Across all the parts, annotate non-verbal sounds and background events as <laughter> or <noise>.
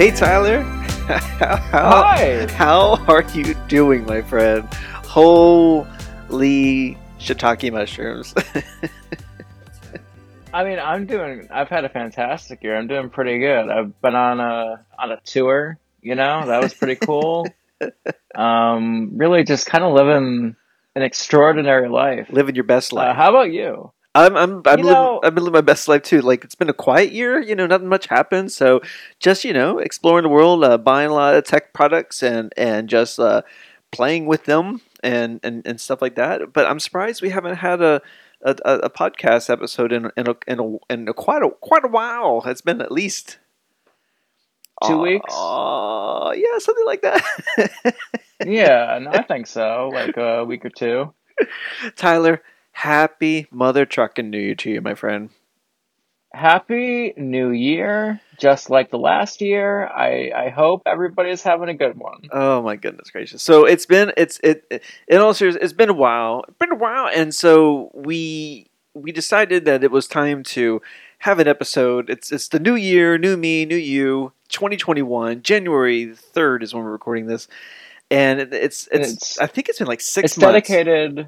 Hey, Tyler. <laughs> how, Hi. How are you doing, my friend? Holy shiitake mushrooms. <laughs> I mean, I'm doing. I've had a fantastic year. I'm doing pretty good. I've been on a on a tour. You know, that was pretty cool. <laughs> um, really, just kind of living an extraordinary life. living your best Uh, life. how about you? I'm I'm I'm You living, know- I've been living my best life too. Like it's been a quiet year, you know, nothing much happened. So just you know, exploring the world, uh, buying a lot of tech products, and and just uh, playing with them and, and and stuff like that. But I'm surprised we haven't had a. A, a, podcast episode in in a, in, a, in a quite a quite a while. It's been at least Two uh, weeks? Uh, yeah, something like that. <laughs> Yeah, and I think so. Like a week or two. Tyler, happy mother trucking New Year to you, my friend. Happy New Year! Just like the last year, I I hope everybody's having a good one. Oh my goodness gracious! So it's been it's it, it in all seriousness it's been a while, it's been a while, and so we we decided that it was time to have an episode. It's it's the new year, new me, new you, 2021. January third is when we're recording this, and it, it's, it's It's- I think it's been like six it's months. dedicated.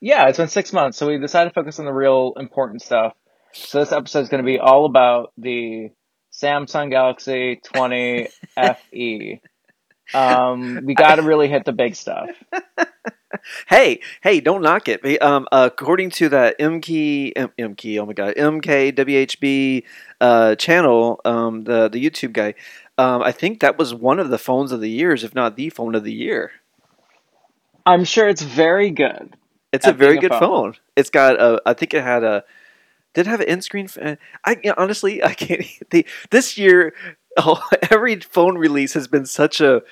Yeah, it's been six months, so we decided to focus on the real important stuff. So this episode is going to be all about the Samsung Galaxy 20 <laughs> FE. Um, we got to really hit the big stuff. <laughs> Hey, hey, don't knock it. Um, according to that MKey, M- MKey, oh my god, MKWHB uh, channel, um, the the YouTube guy, um, I think that was one of the phones of the years, if not the phone of the year. I'm sure it's very good. It's a very good phone. phone. It's got a, I think it had a, did it have an in-screen? f- I you know, honestly, I can't. <laughs> The, this year, <laughs> oh, every phone release has been such a,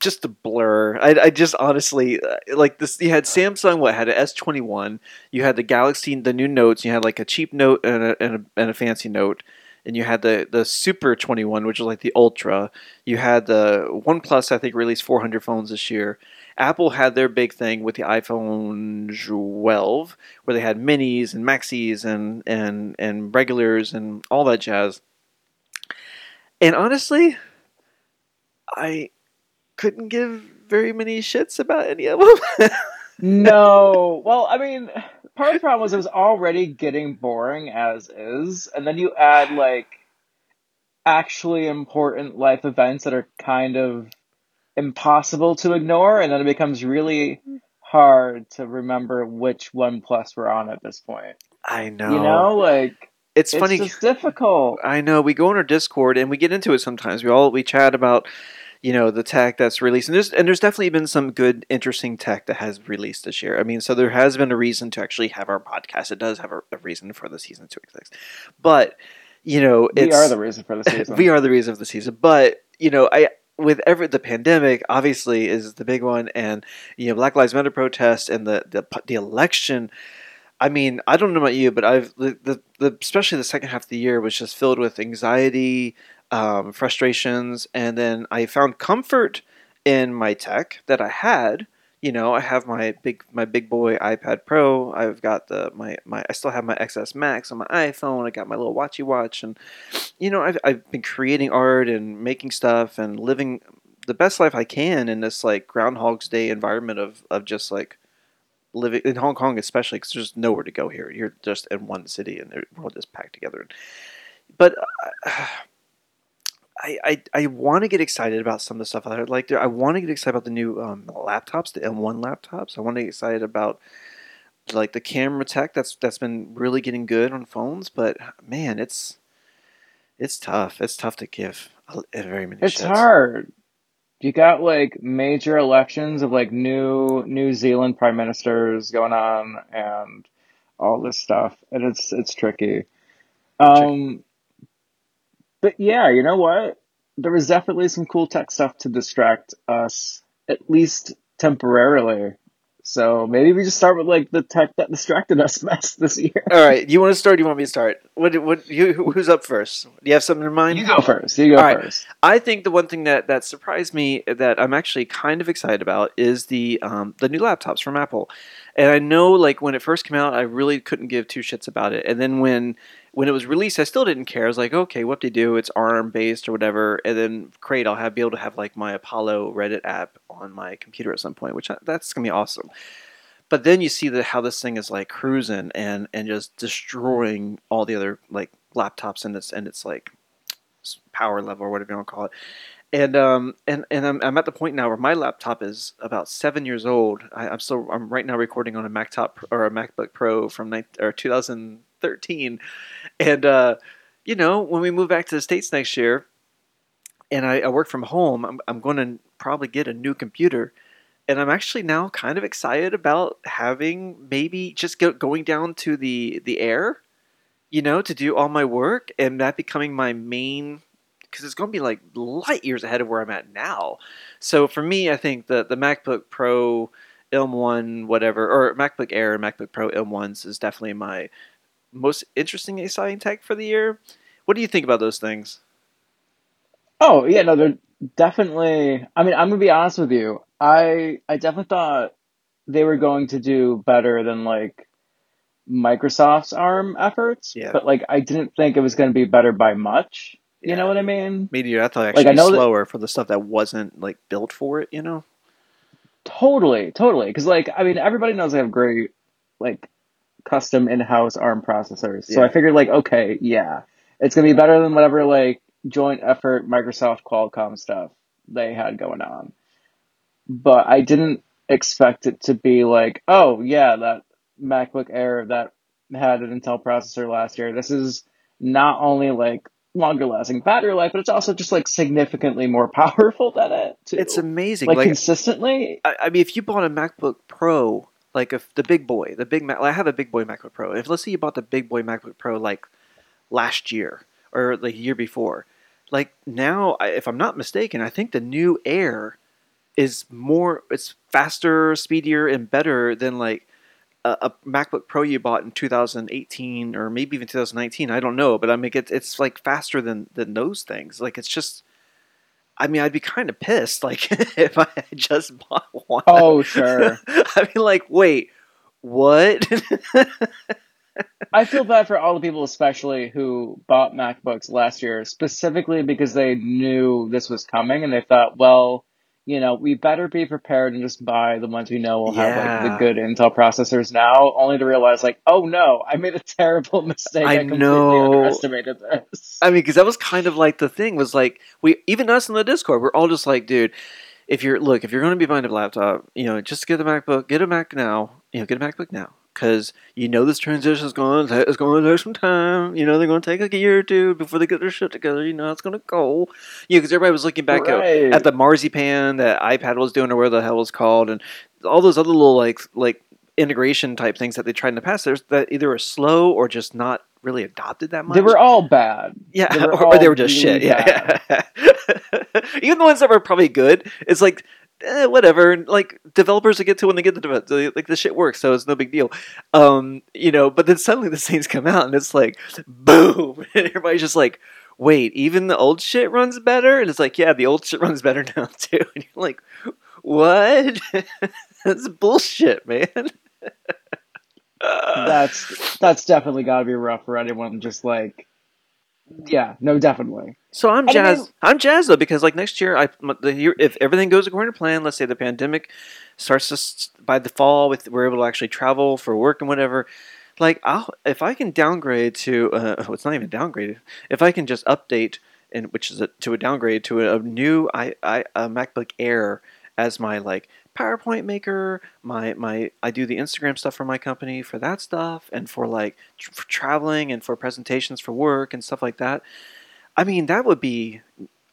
just a blur. I, I just honestly uh, like this. You had Samsung, what had an S twenty one. You had the Galaxy, the new Notes. You had like a cheap Note and a, and a, and a fancy Note. And you had the, the Super 21, which was like the Ultra. You had the OnePlus, I think, released 400 phones this year. Apple had their big thing with the iPhone 12, where they had minis and maxis and and and regulars and all that jazz. And honestly, I couldn't give very many shits about any of them. <laughs> No, well, I mean, part of the problem was it was already getting boring as is, and then you add like actually important life events that are kind of impossible to ignore, and then it becomes really hard to remember which one plus we're on at this point. I know. You know, like it's, it's funny. just difficult. I know. We go on our Discord and we get into it sometimes. We all we chat about you know the tech that's released and there's and there's definitely been some good interesting tech that has released this year i mean so there has been a reason to actually have our podcast it does have a, a reason for the season to exist but you know We <laughs> are the reason for the season. we are the reason of the season but you know i with ever the pandemic obviously is the big one and you know black lives matter protest and the the, the election I mean, I don't know about you, but I've the, the, the especially the second half of the year was just filled with anxiety, um, frustrations, and then I found comfort in my tech that I had. You know, I have my big my big boy iPad Pro. I've got the my, my I still have my XS Max on my iPhone. I got my little watchy watch, and you know, I've I've been creating art and making stuff and living the best life I can in this like Groundhog's Day environment of of just like living in Hong Kong, especially because there's nowhere to go here. You're just in one city, and we're all just packed together. But uh, I I, I want to get excited about some of the stuff I like. I want to get excited about the new um, laptops, the M1 laptops. I want to get excited about like the camera tech that's that's been really getting good on phones. But man, it's it's tough. It's tough to give very many. It's shits. hard. You got like major elections of like new New Zealand prime ministers going on and all this stuff, and it's it's tricky. Um, but yeah, you know what? There was definitely some cool tech stuff to distract us, at least temporarily. So maybe we just start with like the tech that distracted us <laughs> best this year. All right, you want to start? Do you want me to start? What? What? You, who's up first? Do you have something in mind? You go first. You go All right. first. I think the one thing that, that surprised me that I'm actually kind of excited about is the um, the new laptops from Apple. And I know like when it first came out, I really couldn't give two shits about it. And then when when it was released, I still didn't care. I was like, okay, what they do? It's ARM based or whatever. And then great, I'll have be able to have like my Apollo Reddit app on my computer at some point, which I, that's gonna be awesome. But then you see that how this thing is like cruising and and just destroying all the other like laptops and its and its like power level or whatever you want to call it. And um and and I'm, I'm at the point now where my laptop is about seven years old. I, I'm still I'm right now recording on a Mac top or a MacBook Pro from 19, or 2013, and uh, you know when we move back to the states next year, and I, I work from home, I'm, I'm going to probably get a new computer, and I'm actually now kind of excited about having maybe just go, going down to the the air, you know, to do all my work, and that becoming my main because it's going to be like light years ahead of where I'm at now. So for me, I think the the MacBook Pro M1 whatever or MacBook Air MacBook Pro M1s is definitely my most interesting exciting tech for the year. What do you think about those things? Oh yeah, no, they're definitely. I mean, I'm gonna be honest with you. I I definitely thought they were going to do better than like Microsoft's ARM efforts. Yeah. But like, I didn't think it was going to be better by much. You know what I mean? Me neither. I thought actually Like, I know that- slower for the stuff that wasn't like built for it. You know? Totally, totally. Because like, I mean, everybody knows they have great like custom in-house ARM processors. So Yeah. I figured like, okay, yeah, it's gonna be better than whatever like joint effort Microsoft Qualcomm stuff they had going on. But I didn't expect it to be like, oh yeah, that MacBook Air that had an Intel processor last year. This is not only like longer lasting battery life, but it's also just like significantly more <laughs> powerful than it. Too. It's amazing. like, Like, consistently. I, I mean, if you bought a MacBook Pro, like if the big boy, the big Mac, I have a big boy MacBook Pro. If let's say you bought the big boy MacBook Pro like last year or the year before, like now, if I'm not mistaken, I think the new Air is more, it's faster, speedier, and better than like a, a MacBook Pro you bought in 2018 or maybe even 2019. I don't know, but I mean, it's it's like faster than than those things. Like it's just. I mean, I'd be kind of pissed, like <laughs> if I had just bought one. Oh, <laughs> sure. I mean, like, wait, what? I feel bad for all the people, especially who bought MacBooks last year, specifically because they knew this was coming and they thought, well, you know, we better be prepared and just buy the ones we know will have like the good Intel processors now, only to realize like, oh no, I made a <laughs> terrible mistake. I I, completely know. underestimated this. I mean, because that was kind of like the thing was like we even us in the Discord, we're all just like, dude, if you're look, if you're going to be buying a laptop, you know, just get a MacBook, get a Mac now, you know, get a MacBook now, because you know this transition is going to it's going to take some time. You know, they're going to take like a year or two before they get their shit together. You know, how it's going to go. You know, because everybody was looking back at Right. at the marzipan that iPad was doing or where the hell it was called and all those other little like like integration type things that they tried in the past there's that either are slow or just not really adopted that much They were all bad. yeah they or, <laughs> or they were just really shit yeah, yeah. <laughs> even the ones that were probably good it's like eh, whatever like developers will get to when they get the like the shit works so it's no big deal. Um you know but then suddenly the things come out and it's like boom! <laughs> And everybody's just like wait even the old shit runs better? And it's like yeah the old shit <laughs> runs better now <laughs> too. And you're like what? That's bullshit man. That's that's definitely got to be rough for anyone. Just like, yeah, no, definitely. So I'm jazzed. mean- I'm jazzed though because like next year, I the year if everything goes according to plan. Let's say the pandemic starts to by the fall, with we're able to actually travel for work and whatever. Like I'll if I can downgrade to uh, <laughs> oh, it's not even downgraded. If I can just update and which is a, to a downgrade to a, a new i i a MacBook Air as my like PowerPoint maker. My my I do the Instagram stuff for my company for that stuff and for like tr- for traveling and for presentations for work and stuff like that. I mean, that would be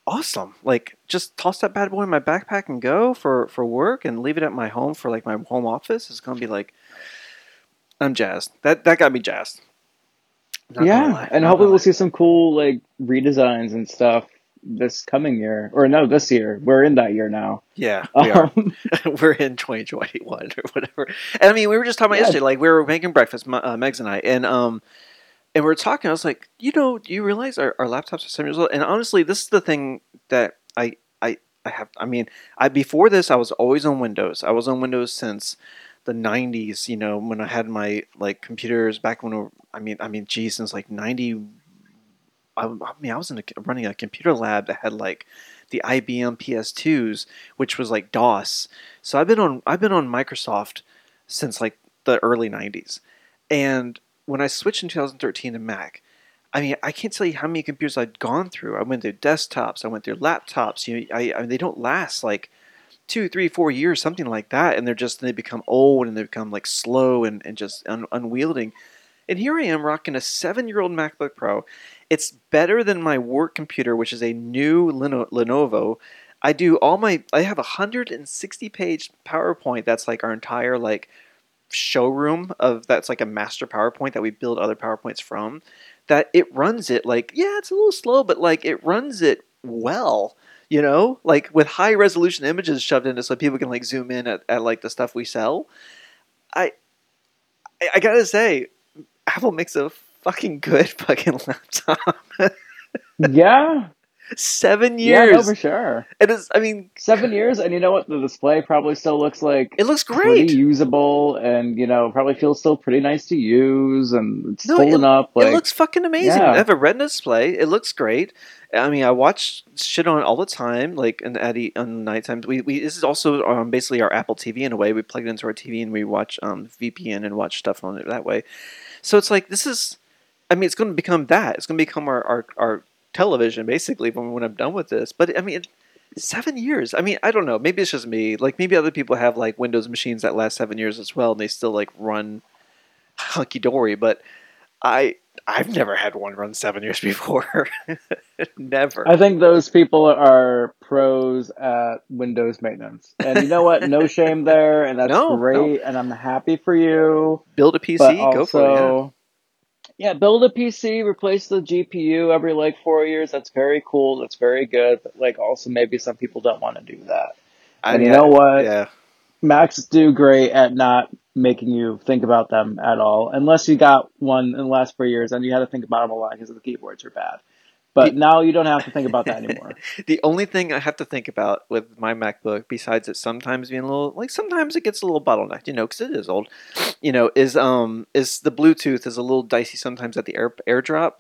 awesome. Like, just toss that bad boy in my backpack and go for for work, and leave it at my home for like my home office. It's gonna be like, I'm jazzed. That that got me jazzed. Not yeah, and hopefully we'll see some cool like redesigns and stuff this coming year, or no, this year. We're in that year now. Yeah, we are. Um, <laughs> we're in 2021 or whatever. And I mean, we were just talking about Yeah. yesterday. Like, we were making breakfast, uh, Megs and I, and um, and we are talking. I was like, you know, do you realize our, our laptops are seven years old? And honestly, this is the thing that I I I have. I mean, I before this, I was always on Windows. I was on Windows since the '90s. You know, when I had my like computers back when I mean, I mean, geez, since like '90. I, I mean, I was in a, running a computer lab that had like the IBM PS2s, which was like DOS. So I've been on I've been on Microsoft since like the early '90s, and when I switched in 2013 to Mac, I mean, I can't tell you how many computers I'd gone through. I went through desktops, I went through laptops. You know, I, I mean, they don't last like two, three, four years, something like that, and they're just they become old and they become like slow and, and just un, unwielding. And here I am rocking a seven-year-old MacBook Pro. It's better than my work computer, which is a new Lenovo. I do all my. I have a hundred and sixty-page PowerPoint. That's like our entire like showroom of that's like a master PowerPoint that we build other PowerPoints from, that it runs it like, yeah, it's a little slow, but like it runs it well, you know, like with high resolution images shoved into so people can like zoom in at, at like the stuff we sell. I, I gotta say, Apple makes a fucking good <laughs> fucking laptop. yeah, Seven years. Yeah, no, for sure. It is. I mean, seven years, and you know what? The display probably still looks like it looks great, pretty usable, and you know probably feels still pretty nice to use, and it's no, holding it, up. Like, it looks fucking amazing. Yeah. I have a Retina display. It looks great. I mean, I watch shit on it all the time, like in at on nighttime. We, we this is also um, basically our Apple TV in a way. We plug it into our TV and we watch um, VPN and watch stuff on it that way. So it's like this is. I mean, it's going to become that. It's going to become our, our, our television basically when, when I'm done with this. But I mean, seven years. I mean, I don't know. Maybe it's just me. Like maybe other people have like Windows machines that last seven years as well, and they still like run hunky dory. But I I've never had one run seven years <laughs> before. <laughs> never. I think those people are pros at Windows maintenance, and you know what? No shame there, and that's <laughs> no, great. No. And I'm happy for you. Build a PC. Also, go for it. Yeah yeah, build a PC, replace the GPU every like four years. That's very cool. That's very good. But like, also maybe some people don't want to do that. And I, you know what? Yeah. Macs do great at not making you think about them at all, unless you got one in the last four years and you had to think about them a lot because the keyboards are bad. But now you don't have to think about that anymore. <laughs> the only thing I have to think about with my MacBook, besides it sometimes being a little like sometimes it gets a little bottlenecked, you know, because it is old, you know, is um is the Bluetooth is a little dicey sometimes at the air AirDrop.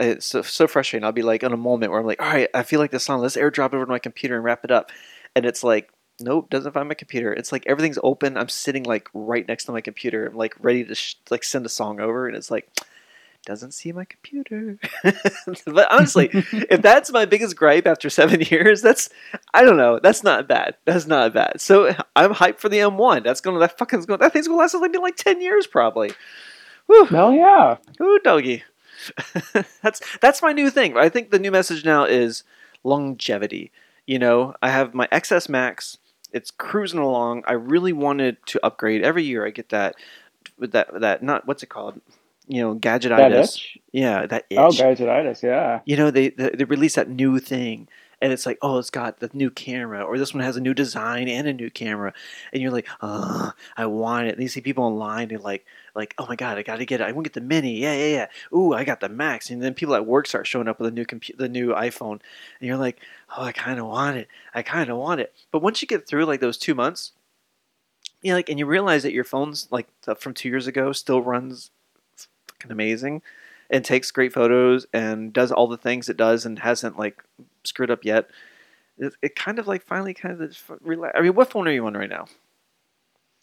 It's so, so frustrating. I'll be like in a moment where I'm like, all right, I feel like this song. Let's AirDrop it over to my computer and wrap it up, and it's like nope, doesn't find my computer. It's like everything's open. I'm sitting like right next to my computer. I'm like ready to sh- like send a song over, and it's like doesn't see my computer. <laughs> but honestly, if <laughs> that's my biggest gripe after seven <laughs> years, that's I don't know. That's not bad. That's not bad. So I'm hyped for the M1. That's gonna that fucking going that thing's gonna last like like ten years probably. Whew. Hell yeah. Ooh, doggy. that's that's my new thing. I think the new message now is longevity. You know, I have my XS Max. It's cruising along. I really wanted to upgrade every year. I get that with that that not what's it called you know, gadgetitis. yeah, that oh, itch. Oh, gadgetitis. Yeah. You know, they, they they release that new thing, and it's like, oh, it's got the new camera, or this one has a new design and a new camera, and you're like, oh, I want it. And you see people online and like, like, oh my god, I got to get it. I want to get the mini. Yeah, yeah, yeah. Ooh, I got the max. And then people at work start showing up with a new computer, the new iPhone, and you're like, oh, I kind of want it. I kind of want it. But once you get through like those two months, you know, like, and you realize that your phone's like from two years ago still runs amazing and takes great photos and does all the things it does and hasn't like screwed up yet. It, it kind of like finally kind of relax. I mean, what phone are you on right now?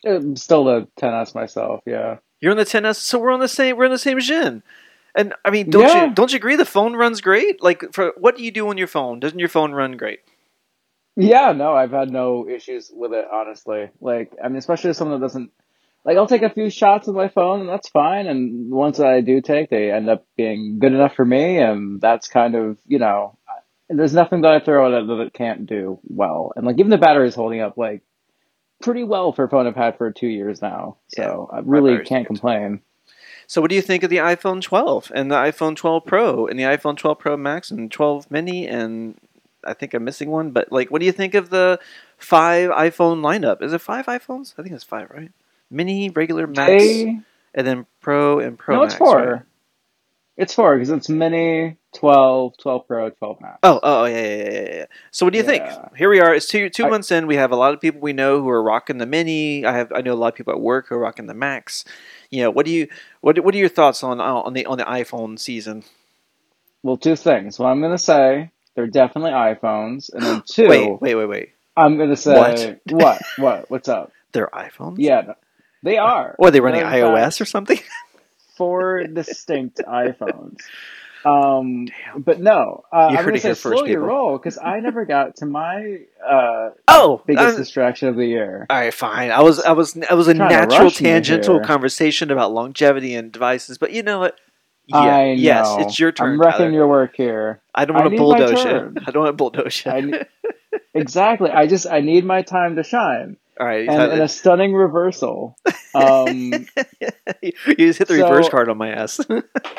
I'm still the 10s myself. Yeah, you're on the 10s, so we're on the same. We're on the same gen. And I mean, don't yeah. you don't you agree? The phone runs great. Like, for what do you do on your phone? Doesn't your phone run great? Yeah, no, I've had no issues with it. Honestly, like, I mean, especially as someone that doesn't like I'll take a few shots with my phone and that's fine. And once I do take, they end up being good enough for me. And that's kind of, you know, there's nothing that I throw at it that it can't do well. And like even the battery is holding up like pretty well for a phone I've had for two years now. So yeah, I really can't complain. So what do you think of the iPhone 12 and the iPhone 12 Pro and the iPhone 12 Pro Max and 12 Mini and I think I'm missing one, but like, what do you think of the five iPhone lineup? Is it five iPhones? I think it's five, right? Mini, regular, max, they... and then pro and pro. No, max, it's four. Right? It's four because it's mini, 12, 12 Pro, 12 Max. Oh, oh, oh yeah, yeah, yeah, yeah. So, what do you Yeah. think? Here we are. It's two two I- months in. We have a lot of people we know who are rocking the mini. I have I know a lot of people at work who are rocking the Max. You know, what do you what what are your thoughts on on the on the iPhone season? Well, two things. Well, I'm gonna say they're definitely iPhones, and then <gasps> two, Wait, wait, wait, wait. I'm gonna say what? What? What? What's up? <laughs> They're iPhones. Yeah, they are. Or are they running They're, iOS or something? <laughs> four distinct <laughs> iPhones. Um, Damn. but no, uh, You I'm gonna it say slow first, your people. roll because I never got to my uh, Oh, biggest I'm- distraction of the year. all right, fine. I was I was I was a natural tangential conversation about longevity and devices, but you know what? Yeah, yes, it's your turn. I'm wrecking Tyler. your work here. I don't want <laughs> to bulldoze you. I don't want to bulldoze you. Exactly. I just I need my time to shine, all right, and in Tyler. a stunning reversal. <laughs> Um, you just hit the reverse card on my ass.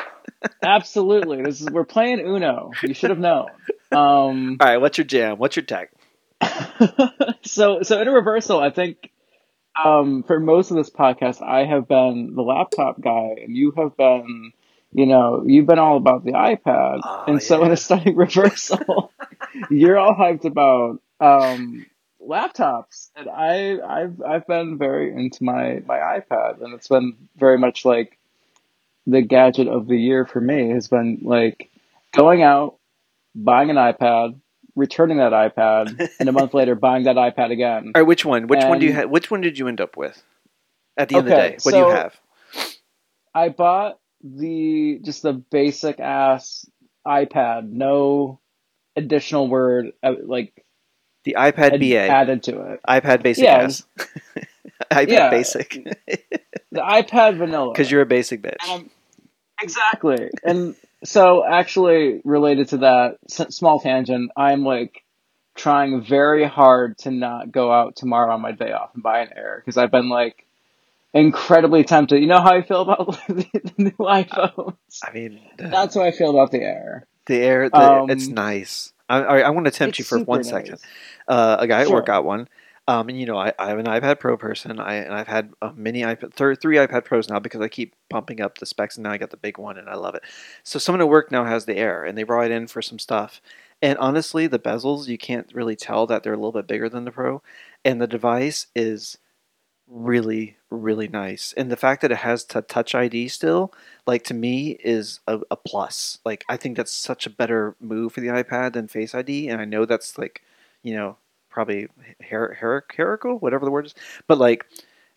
<laughs> absolutely, this is we're playing Uno. You should have known. Um, <laughs> All right, what's your jam? What's your tech? so so in a reversal, I think um, for most of this podcast, I have been the laptop guy, and you have been, you know, you've been all about the iPad, Oh, and so in a stunning reversal, you're all hyped about um, laptops, and I I've I've been very into my my iPad, and it's been very much like the gadget of the year for me has been like going out, buying an iPad, returning that iPad, and a month <laughs> later buying that iPad again. All right, which one? Which one do you And-? Which one did you end up with? At the end of the day, what do you have? I bought the just the basic ass iPad, no additional word uh, like The iPad ad- BA, added to it. iPad Basic Yeah, S, <laughs> iPad yeah. Basic, The iPad vanilla. because you're a basic bitch. Um, exactly. And so, actually, related to that, small tangent, I'm like trying very hard to not go out tomorrow on my day off and buy an Air because I've been like incredibly tempted. You know how I feel about <laughs> the, the new iPhones? I mean, the, That's how I feel about the Air. the air, the, um, it's nice. I, I, I want to tempt you for one nice. second. Uh, a guy at work Sure. got one. Um, and you know, I, I have an iPad Pro person. I and I've had a mini iPad, thir- three iPad Pros now because I keep pumping up the specs, and now I got the big one, and I love it. So someone at work now has the Air, and they brought it in for some stuff. And honestly, the bezels you can't really tell that they're a little bit bigger than the Pro, and the device is really really nice. And the fact that it has t- Touch ID still, like to me, is a, a plus. Like I think that's such a better move for the iPad than Face ID, and I know that's like, you know, probably her- her- hierarchical, whatever the word is. But like,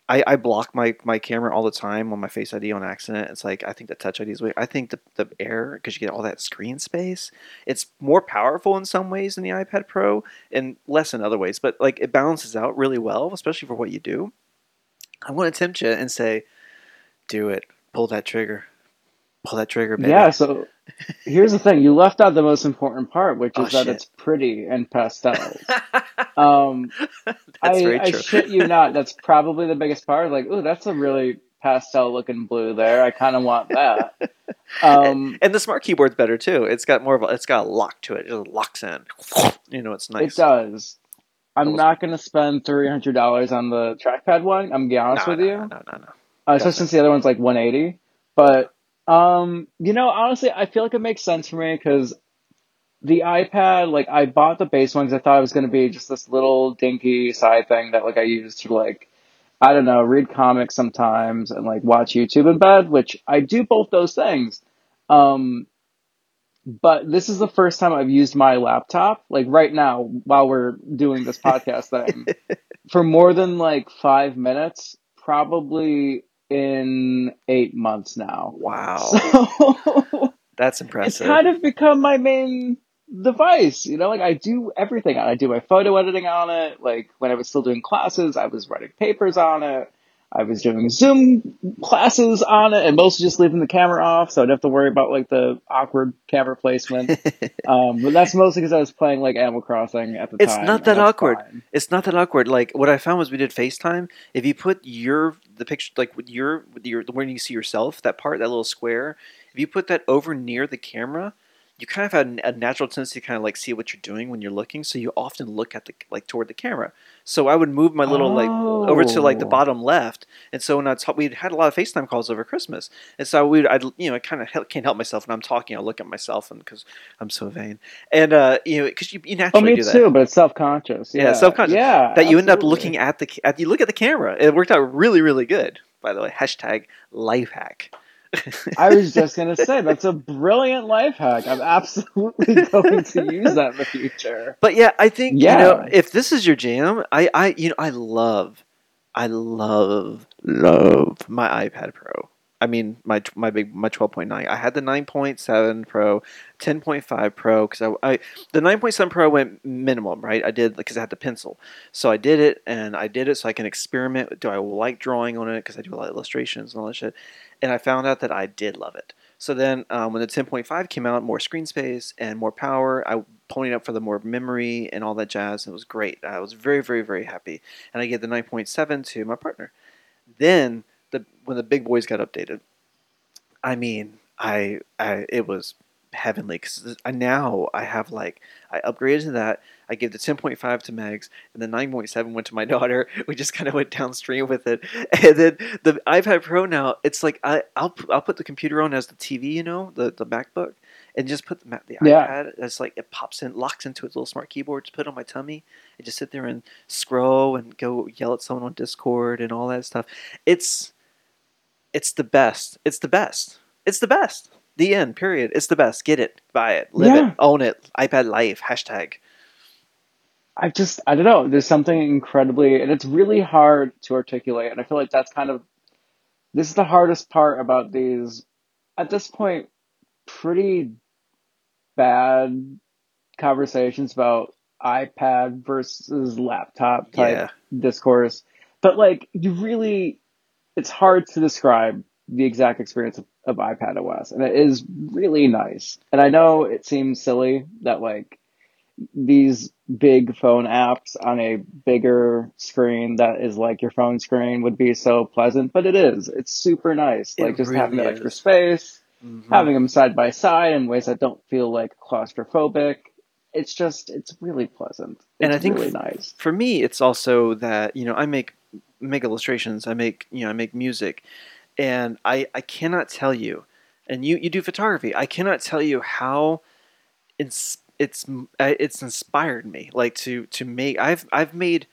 I, I block my, my camera all the time on my Face ID on accident. It's like I think the Touch ID is way. I think the the Air because you get all that screen space. It's more powerful in some ways than the iPad Pro, and less in other ways. But like it balances out really well, especially for what you do. I want to tempt you and say, do it. Pull that trigger. Pull that trigger, baby. Yeah, so here's the thing. You left out the most important part, which is Oh, that shit. it's pretty and pastel. <laughs> Um, <laughs> That's I, very I shit you not. That's <laughs> probably the biggest part. Like, ooh, that's a really pastel looking blue there. I kind of want that. Um, and the smart keyboard's better too. It's got more of a, it's got a lock to it. It just locks in. You know, it's nice. It does. I'm Almost- not going to spend three hundred dollars on the trackpad one. I'm gonna be No, honest with no, you, no, no, no, no. uh, especially since the other one's like one eighty. But um, you know, honestly, I feel like it makes sense for me because the iPad, like, I bought the base one because I thought it was going to be just this little dinky side thing that like I use to like, I don't know, read comics sometimes and like watch YouTube in bed, which I do both those things. Um, but this is the first time I've used my laptop, like right now, while we're doing this podcast thing, <laughs> for more than like five minutes, probably in eight months now. Wow, <laughs> So that's impressive. it's kind of become my main device, you know, like I do everything on it. I do my photo editing on it. Like when I was still doing classes, I was writing papers on it. I was doing Zoom classes on it and mostly just leaving the camera off so I don't have to worry about like the awkward camera placement. <laughs> um, but that's mostly because I was playing like Animal Crossing at the It's time. It's not that awkward. fine. it's not that awkward. Like what I found was we did FaceTime. If you put your the picture like with your with your when you see yourself that part that little square, if you put that over near the camera, you kind of have a natural tendency to kind of like see what you're doing when you're looking. So you often look at the like toward the camera. So I would move my little like over to like the Oh. bottom left. And so when I talk, we had a lot of FaceTime calls over Christmas. And so we'd I'd you know, I kind of hel- can't help myself when I'm talking. I look at myself and because I'm so vain. And uh, you know, because you, you Oh, naturally me do that. too, but it's self-conscious. Yeah, Yeah, self-conscious. Yeah, That you end up looking at the at you look at the camera. It worked out really really good. By the way, hashtag life hack. I was just gonna say that's a brilliant life hack. I'm absolutely <laughs> going to use that in the future. But yeah, I think Yeah. you know if this is your jam, I I you know I love, I love love my iPad Pro. I mean my my big my twelve point nine. I had the nine point seven Pro, ten point five Pro because I, I the nine point seven Pro went minimum right. I did because I had the pencil, so I did it and I did it so I can experiment. Do I like drawing on it because I do a lot of illustrations and all that shit, and I found out that I did love it. So then, um, when the 10.5 came out, more screen space and more power, I ponied up for the more memory and all that jazz. And it was great. I was very, very, very happy. And I gave the 9.7 to my partner. Then, the when the big boys got updated, I mean, I, I it was heavenly because now I have like I upgraded to that. I gave the 10.5 to Megs, and the 9.7 went to my <laughs> daughter. We just kind of went downstream with it, <laughs> and then the iPad Pro now it's like I I'll I'll put the computer on as the TV, you know, the the MacBook, and just put the the Yeah. iPad. It's like it pops in, locks into its little smart keyboard. Just put it on my tummy, and just sit there and scroll and go yell at someone on Discord and all that stuff. It's it's the best. It's the best. It's the best. The end. Period. It's the best. Get it. Buy it. Live Yeah. it. Own it. iPad life. Hashtag. I just I don't know. There's something incredibly, and it's really hard to articulate. And I feel like that's kind of this is the hardest part about these at this point pretty bad conversations about iPad versus laptop type Yeah. discourse. But like you really it's hard to describe the exact experience of, of iPad OS and it is really nice. And I know it seems silly that like these big phone apps on a bigger screen that is like your phone screen would be so pleasant, but it is. It's super nice. It Like just having that extra space, Mhm. having them side by side in ways that don't feel like claustrophobic. It's just, it's really pleasant. It's And I think really nice. for me it's also that you know i make make illustrations i make you know i make music and i i cannot tell you and you you do photography i cannot tell you how it's it's uh, it's inspired me like to to make i've i've made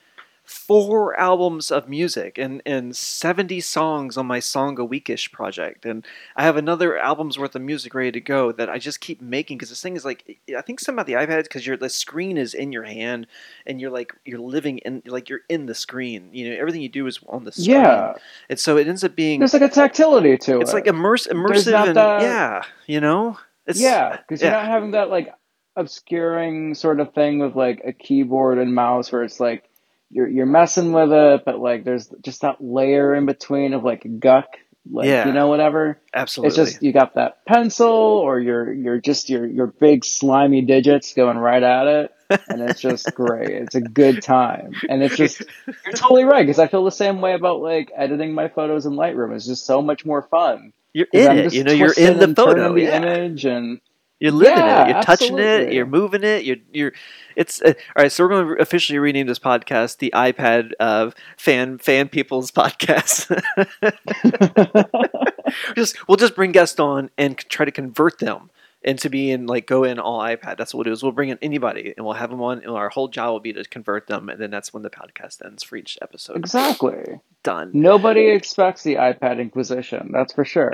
four albums of music and and 70 songs on my song a weekish project and i have another album's worth of music ready to go that i just keep making because this thing is like i think some about the ipads because your the screen is in your hand and you're like you're living in like you're in the screen you know everything you do is on the screen Yeah. and so it ends up being There's like a tactility to it. it's like immerse, immersive and that- yeah you know it's yeah, because you're not having that like obscuring sort of thing with like a keyboard and mouse where it's like you're you're messing with it, but like there's just that layer in between of like guck, like Yeah. you know whatever. absolutely It's just you got that pencil or you're you're just your your big slimy digits going right at it, and it's just <laughs> great. It's a good time, and it's just <laughs> you're totally right because I feel the same way about like editing my photos in Lightroom. It's just so much more fun. you're in it you know you're in the photo the yeah. image and You're living Yeah, it. You're touching it. You're moving it. You're you're. It's uh, all right. So we're going to officially rename this podcast the iPad of fan fan people's podcast. <laughs> <laughs> just we'll just bring guests on and try to convert them into being like go in all iPad. That's what we'll do. Is we'll bring in anybody and we'll have them on. And our whole job will be to convert them, and then that's when the podcast ends for each episode. exactly. Done. Nobody expects the iPad Inquisition. That's for sure.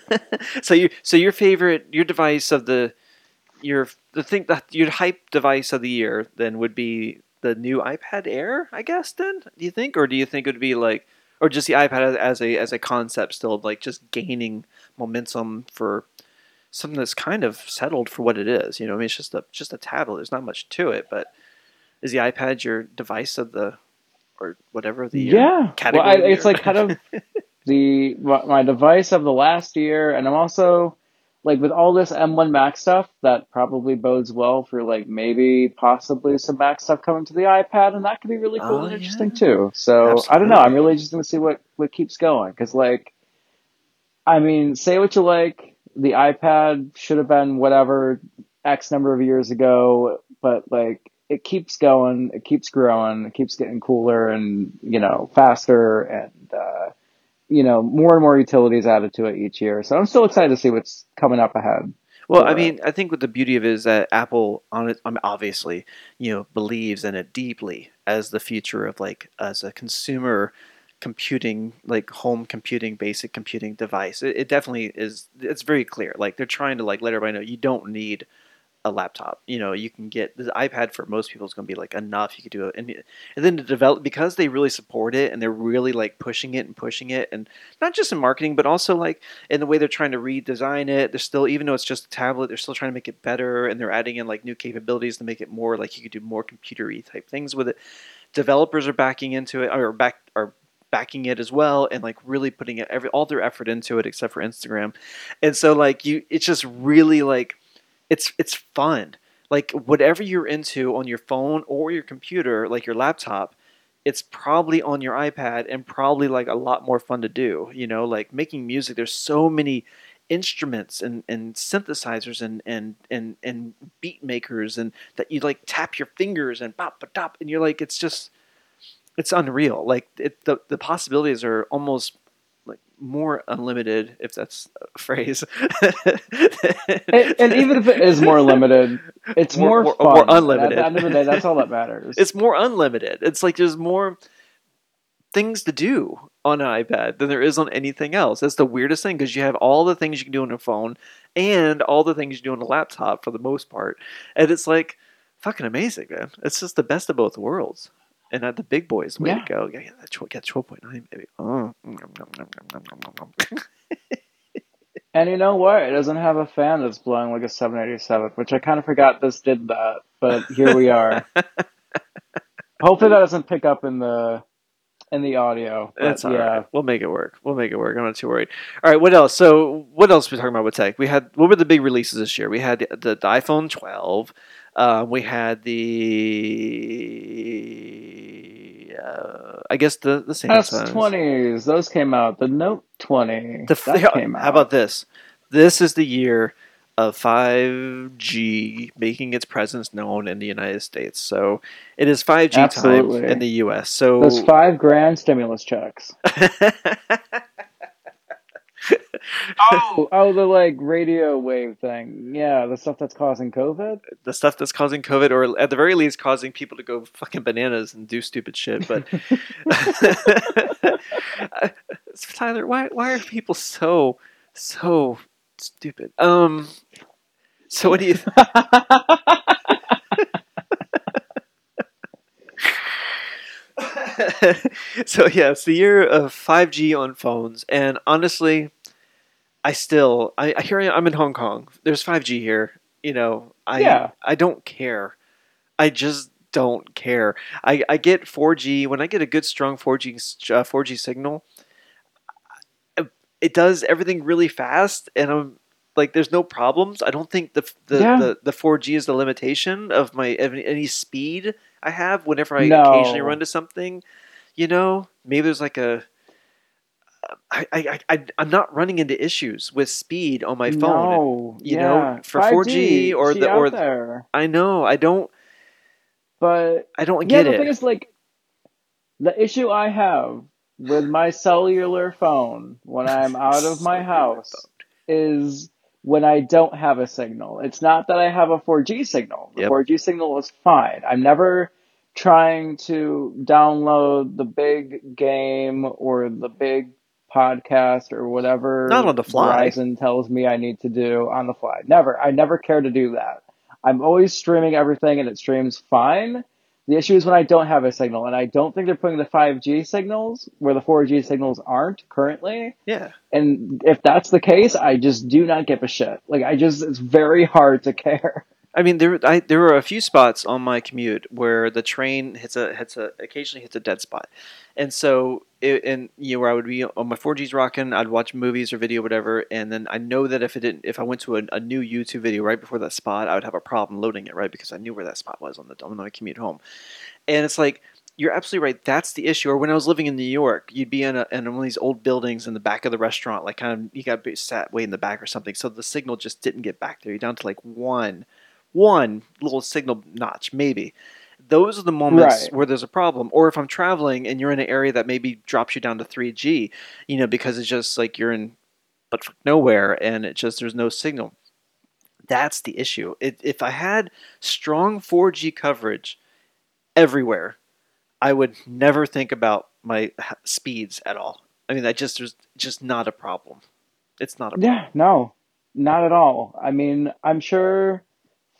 <laughs> so you so your favorite your device of the your the thing that your hype device of the year then would be the new iPad Air, I guess. Then do you think, or do you think it would be like, or just the iPad as, as a as a concept still like just gaining momentum for something that's kind of settled for what it is? You know, I mean, it's just a just a tablet. There's not much to it, but is the iPad your device of the or whatever the year? yeah. Well, category I, it's like kind of <laughs> the my device of the last year, and I'm also like with all this M1 Mac stuff, that probably bodes well for like maybe possibly some Mac stuff coming to the iPad, and that could be really cool Oh, and interesting yeah. too. So I don't know. I'm really just gonna see what what keeps going because like, I mean, say what you like. The iPad should have been whatever X number of years ago, but like it keeps going, it keeps growing, it keeps getting cooler and, you know, faster and, uh, you know, more and more utilities added to it each year. So I'm still excited to see what's coming up ahead. Well, I mean, I think what the beauty of it is that Apple, on it, obviously, you know, believes in it deeply as the future of like as a consumer computing, like home computing, basic computing device. It, it definitely is. It's very clear. Like they're trying to like let everybody know you don't need a laptop. You know, you can get the iPad for most people is going to be like enough. You could do it, and, and then to develop because they really support it and they're really like pushing it and pushing it, and not just in marketing, but also like in the way they're trying to redesign it. They're still, even though it's just a tablet, they're still trying to make it better, and they're adding in like new capabilities to make it more like you could do more computery type things with it. Developers are backing into it, or back are backing it as well and like really putting it every all their effort into it except for Instagram. And so like you it's just really like it's it's fun. Like whatever you're into on your phone or your computer, like your laptop, it's probably on your iPad and probably like a lot more fun to do. You know, like making music. There's so many instruments and, and synthesizers and, and and and beat makers and that you like tap your fingers and pop pop and you're like it's just it's unreal. Like it, the the possibilities are almost like more unlimited, if that's a <laughs> phrase. and, and, even if it is more limited, it's more, more, more, more unlimited. At the end of the day, that's all that matters. <laughs> It's more unlimited. It's like there's more things to do on an iPad than there is on anything else. That's the weirdest thing because you have all the things you can do on a phone and all the things you do on a laptop for the most part. And it's like fucking amazing, man. It's just the best of both worlds and at the big boys way yeah. to go. Yeah, yeah, that's get twelve point nine, baby. Oh. <laughs> and you know what? It doesn't have a fan that's blowing like a seven eighty seven, which I kind of forgot this did that, but here we are. <laughs> Hopefully that doesn't pick up in the in the audio. That's yeah. right. We'll make it work. We'll make it work. I'm not too worried. All right. What else? So what else are we talking about with tech? We had what were the big releases this year? We had the, the, the iPhone 12. Uh, we had the, uh, I guess the the Samsung S20s. Those came out. The Note 20 the, that came out. How about this? This is the year of 5G making its presence known in the United States. So it is 5G Absolutely. time in the U.S. So those five grand stimulus checks. <laughs> oh, <laughs> oh, the like radio wave thing. Yeah, the stuff that's causing COVID. The stuff that's causing COVID, or at the very least, causing people to go fucking bananas and do stupid shit. But <laughs> Tyler, why why are people so so stupid? Um. So what do you? <laughs> so yeah, it's the year of 5G on phones, and honestly, I still I, I hear I'm in Hong Kong. There's 5G here. You know, I yeah. I don't care. I just don't care. I, I get 4G when I get a good strong 4G uh, 4G signal. It does everything really fast, and I'm like, there's no problems. I don't think the the, yeah. the, the 4G is the limitation of my any, any speed I have whenever I no. occasionally run to something. You know, maybe there's like a I, I, I, I'm not running into issues with speed on my phone. No, you yeah. know, for 4G, 4G or the or there. I know I don't. But I don't get yeah, the it. thing is, like, the issue I have with my cellular phone when <laughs> I'm out of my house is when I don't have a signal. It's not that I have a 4G signal. The yep. 4G signal is fine. I'm never trying to download the big game or the big podcast or whatever Not on the fly. Verizon tells me I need to do on the fly. Never. I never care to do that. I'm always streaming everything and it streams fine. The issue is when I don't have a signal, and I don't think they're putting the 5G signals where the 4G signals aren't currently. Yeah. And if that's the case, I just do not give a shit. Like, I just, it's very hard to <laughs> care. I mean, there I, there were a few spots on my commute where the train hits a hits a occasionally hits a dead spot, and so it, and you know where I would be on my 4G's rocking, I'd watch movies or video, whatever, and then I know that if it didn't, if I went to a, a, new YouTube video right before that spot, I would have a problem loading it, right, because I knew where that spot was on the on my commute home, and it's like you're absolutely right. That's the issue. Or when I was living in New York, you'd be in, a, in one of these old buildings in the back of the restaurant, like kind of you got sat way in the back or something. So the signal just didn't get back there. You're down to like one, one little signal notch, maybe. Those are the moments Right. where there's a problem. Or if I'm traveling and you're in an area that maybe drops you down to 3G, you know, because it's just like you're in but nowhere and it just there's no signal. That's the issue. It, if I had strong 4G coverage everywhere, I would never think about my speeds at all. I mean, that just there's just not a problem. It's not a problem. Yeah, no, not at all. I mean, I'm sure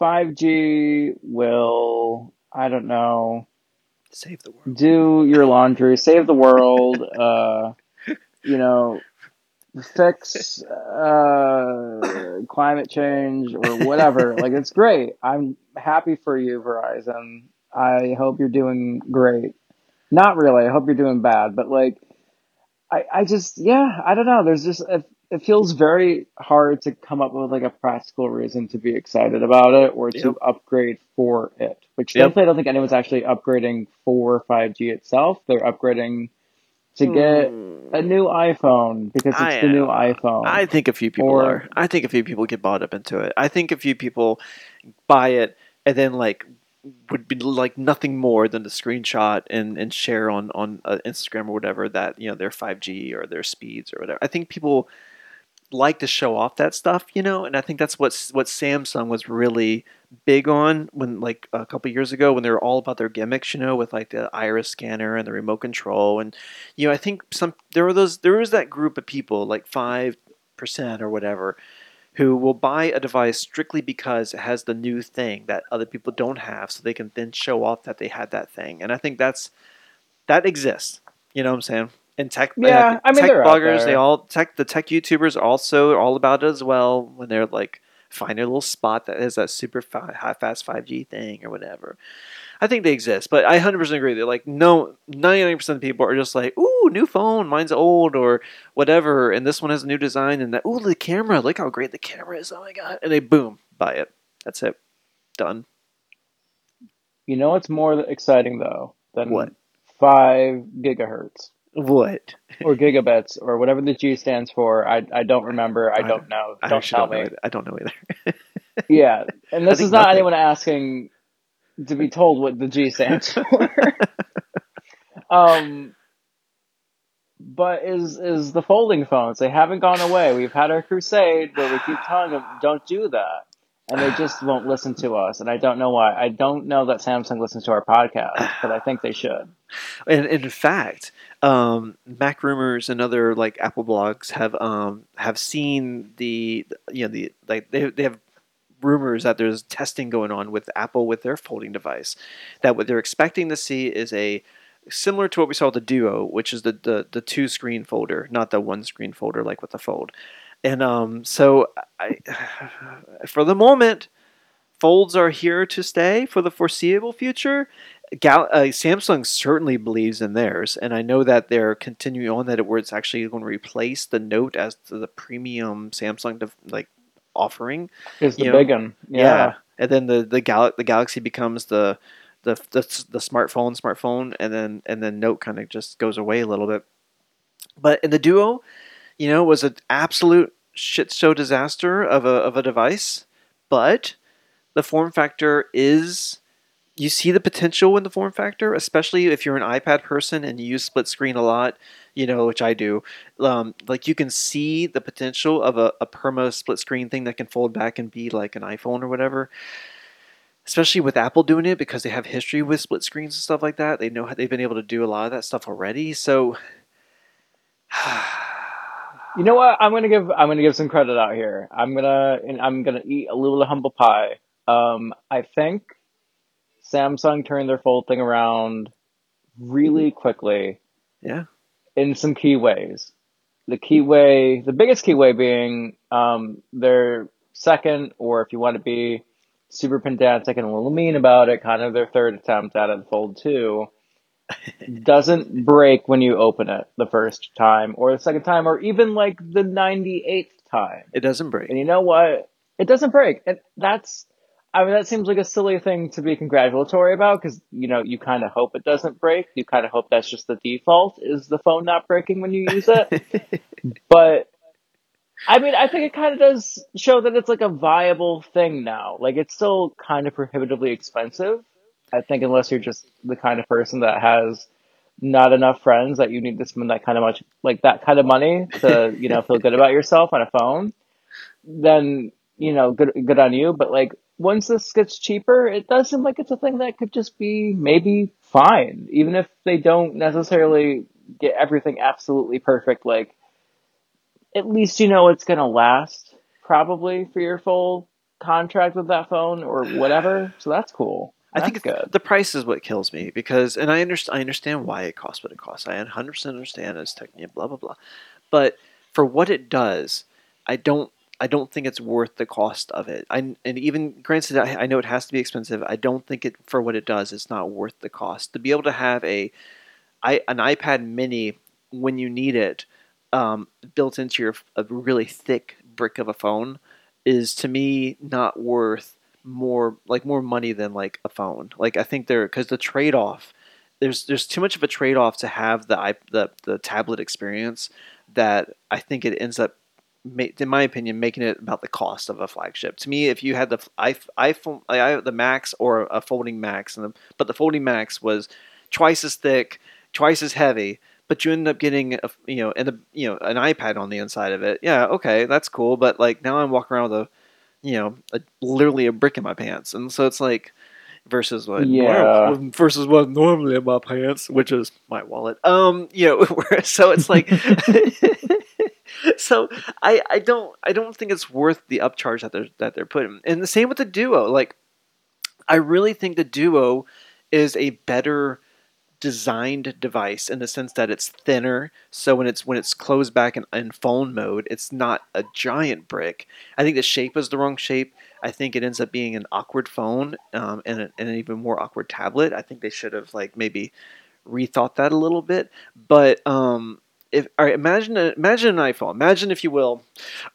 5G will, I don't know, Save the world. do your laundry, save the world, <laughs> uh, you know, fix uh, climate change or whatever. <laughs> like, it's great. I'm happy for you, Verizon. I hope you're doing great. Not really. I hope you're doing bad, but like, I, I just, yeah, I don't know. There's just, it, it feels very hard to come up with like a practical reason to be excited about it or to Yep. upgrade for it. Which Yep. thankfully I don't think anyone's actually upgrading for 5G itself. They're upgrading to get a new iPhone because it's I, the new iPhone. I think a few people Or- are. I think a few people get bought up into it. I think a few people buy it and then like would be like nothing more than to screenshot and, and share on on uh, Instagram or whatever that you know their 5G or their speeds or whatever. I think people like to show off that stuff, you know, and I think that's what what Samsung was really big on when like a couple years ago when they were all about their gimmicks, you know, with like the iris scanner and the remote control and you know, I think some there were those there was that group of people like 5% or whatever who will buy a device strictly because it has the new thing that other people don't have so they can then show off that they had that thing. And I think that's that exists. You know what I'm saying? And tech, uh, Yeah, think I mean, tech they're out bloggers, they all tech the tech YouTubers also are all about it as well when they're like find their little spot that has that super fi- high fast 5G thing or whatever. I think they exist, but I 100% agree. They're like no 99% of people are just like, "Ooh, new phone, mine's old or whatever, and this one has a new design and that ooh, the camera, look how great the camera is. Oh my god." And they boom, buy it. That's it. Done. you know what's more exciting though than What? 5 gigahertz What? or gigabits or whatever the G stands for. I, I don't remember. I I- don't know. I Don't actually tell don't know. me. Either. I don't know either. <laughs> Yeah, and this is not nothing. anyone asking to be told what the G stands <laughs> for. um, but is is the folding phones? They haven't gone away. We've had our crusade where we keep telling them don't do that, and they just won't listen to us. And I don't know why. I don't know that Samsung listens to our podcast, but I think they should. And, and in fact, um, Mac rumors and other like Apple blogs have um, have seen the you know the like they they have rumors that there's testing going on with Apple with their folding device. That what they're expecting to see is a similar to what we saw with the Duo, which is the the, the two screen folder, not the one screen folder like with the Fold. And um, so I, <sighs> for the moment, folds are here to stay for the foreseeable future. Gal- uh, Samsung certainly believes in theirs, and I know that they're continuing on that where it's actually going to replace the Note as the premium Samsung dev- like offering. Is the know, big one? Yeah. and then the the Gal- the Galaxy becomes the the the, the smartphone smartphone, and then and then Note kind of just goes away a little bit. But in the Duo, you know, was an absolute shit show disaster of a of a device, but the form factor is you see the potential in the form factor, especially if you're an iPad person and you use split screen a lot, you know, which I do. Um, like you can see the potential of a, a perma split screen thing that can fold back and be like an iPhone or whatever. Especially with Apple doing it because they have history with split screens and stuff like that. They know how they've been able to do a lot of that stuff already. So <sighs> You know what? I'm gonna give I'm gonna give some credit out here. I'm gonna I'm gonna eat a little humble pie. Um, I think Samsung turned their fold thing around really quickly yeah, in some key ways. The key way, the biggest key way being um, their second, or if you want to be super pedantic and a little mean about it, kind of their third attempt at it, Fold 2, <laughs> doesn't break when you open it the first time, or the second time, or even like the 98th time. it doesn't break. And you know what? It doesn't break. And that's, I mean, that seems like a silly thing to be congratulatory about because, you know, you kind of hope it doesn't break. You kind of hope that's just the default is the phone not breaking when you use it. <laughs> but I mean, I think it kind of does show that it's like a viable thing now. Like, it's still kind of prohibitively expensive. I think unless you're just the kind of person that has not enough friends that you need to spend that kind of much, like that kind of money to, you know, feel good about yourself on a phone, then, you know, good, good on you. But like, once this gets cheaper, it does seem like it's a thing that could just be maybe fine, even if they don't necessarily get everything absolutely perfect. Like, at least you know it's going to last probably for your full contract with that phone or whatever. So that's cool. That's I think good. the price is what kills me because, and I understand, I understand why it costs what it costs. I 100% understand it's technique, blah blah blah. But for what it does, I don't I don't think it's worth the cost of it. I, and even granted, I, I know it has to be expensive. I don't think it for what it does, it's not worth the cost. To be able to have a, I, an iPad Mini when you need it, um, built into your a really thick brick of a phone, is to me not worth more like more money than like a phone. Like I think there because the trade off, there's there's too much of a trade off to have the the the tablet experience that I think it ends up in my opinion, making it about the cost of a flagship. To me, if you had the iPhone, the Max or a folding Max, and the, but the folding Max was twice as thick, twice as heavy, but you end up getting a, you know, and you know, an iPad on the inside of it. Yeah, okay, that's cool. But like now I'm walking around with a, you know, a, literally a brick in my pants, and so it's like versus what yeah. versus what normally in my pants, which is my wallet. Um, you know, <laughs> so it's like <laughs> <laughs> so I, I don't I don't think it's worth the upcharge that they're that they're putting. And the same with the Duo. Like I really think the Duo is a better designed device in the sense that it's thinner so when it's when it's closed back in, in phone mode it's not a giant brick i think the shape is the wrong shape i think it ends up being an awkward phone um, and, a, and an even more awkward tablet i think they should have like maybe rethought that a little bit but um, if all right, imagine imagine an iPhone. Imagine if you will,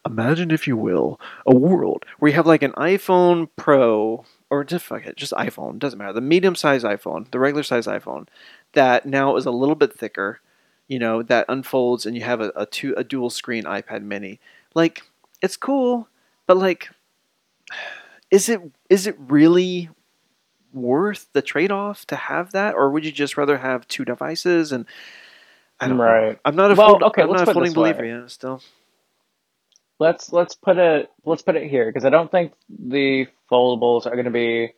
imagine if you will, a world where you have like an iPhone Pro or just fuck it, just iPhone doesn't matter. The medium size iPhone, the regular size iPhone, that now is a little bit thicker. You know that unfolds and you have a, a two a dual screen iPad Mini. Like it's cool, but like, is it is it really worth the trade off to have that, or would you just rather have two devices and I don't right. Know. I'm not a well, okay, I'm not a folding believer yet. Still, let's let's put it let's put it here because I don't think the foldables are going to be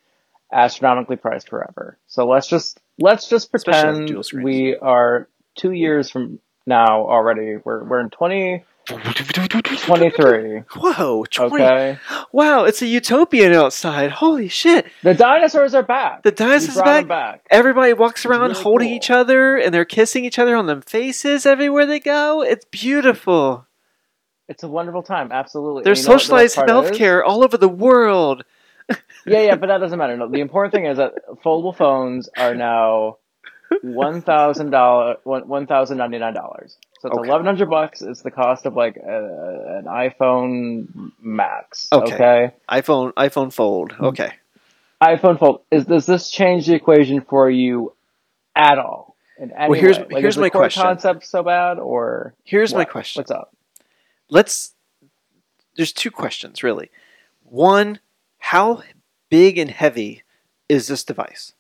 astronomically priced forever. So let's just let's just pretend we are two years from now already. We're we're in twenty 23. Whoa, 20. Okay. Wow, it's a utopian outside. Holy shit. The dinosaurs are back. The dinosaurs back. back. Everybody walks around really holding cool. each other and they're kissing each other on the faces everywhere they go. It's beautiful. It's a wonderful time, absolutely. There's socialized healthcare all over the world. <laughs> yeah, yeah, but that doesn't matter. No, the important thing is that foldable phones are now $1,099. $1, so it's okay. eleven hundred bucks. It's the cost of like a, an iPhone Max. Okay. okay. iPhone iPhone Fold. Mm-hmm. Okay. iPhone Fold. Is does this change the equation for you at all? In any well, here's way? Like, here's my question. Concept so bad, or here's what? my question. What's up? Let's. There's two questions really. One, how big and heavy is this device?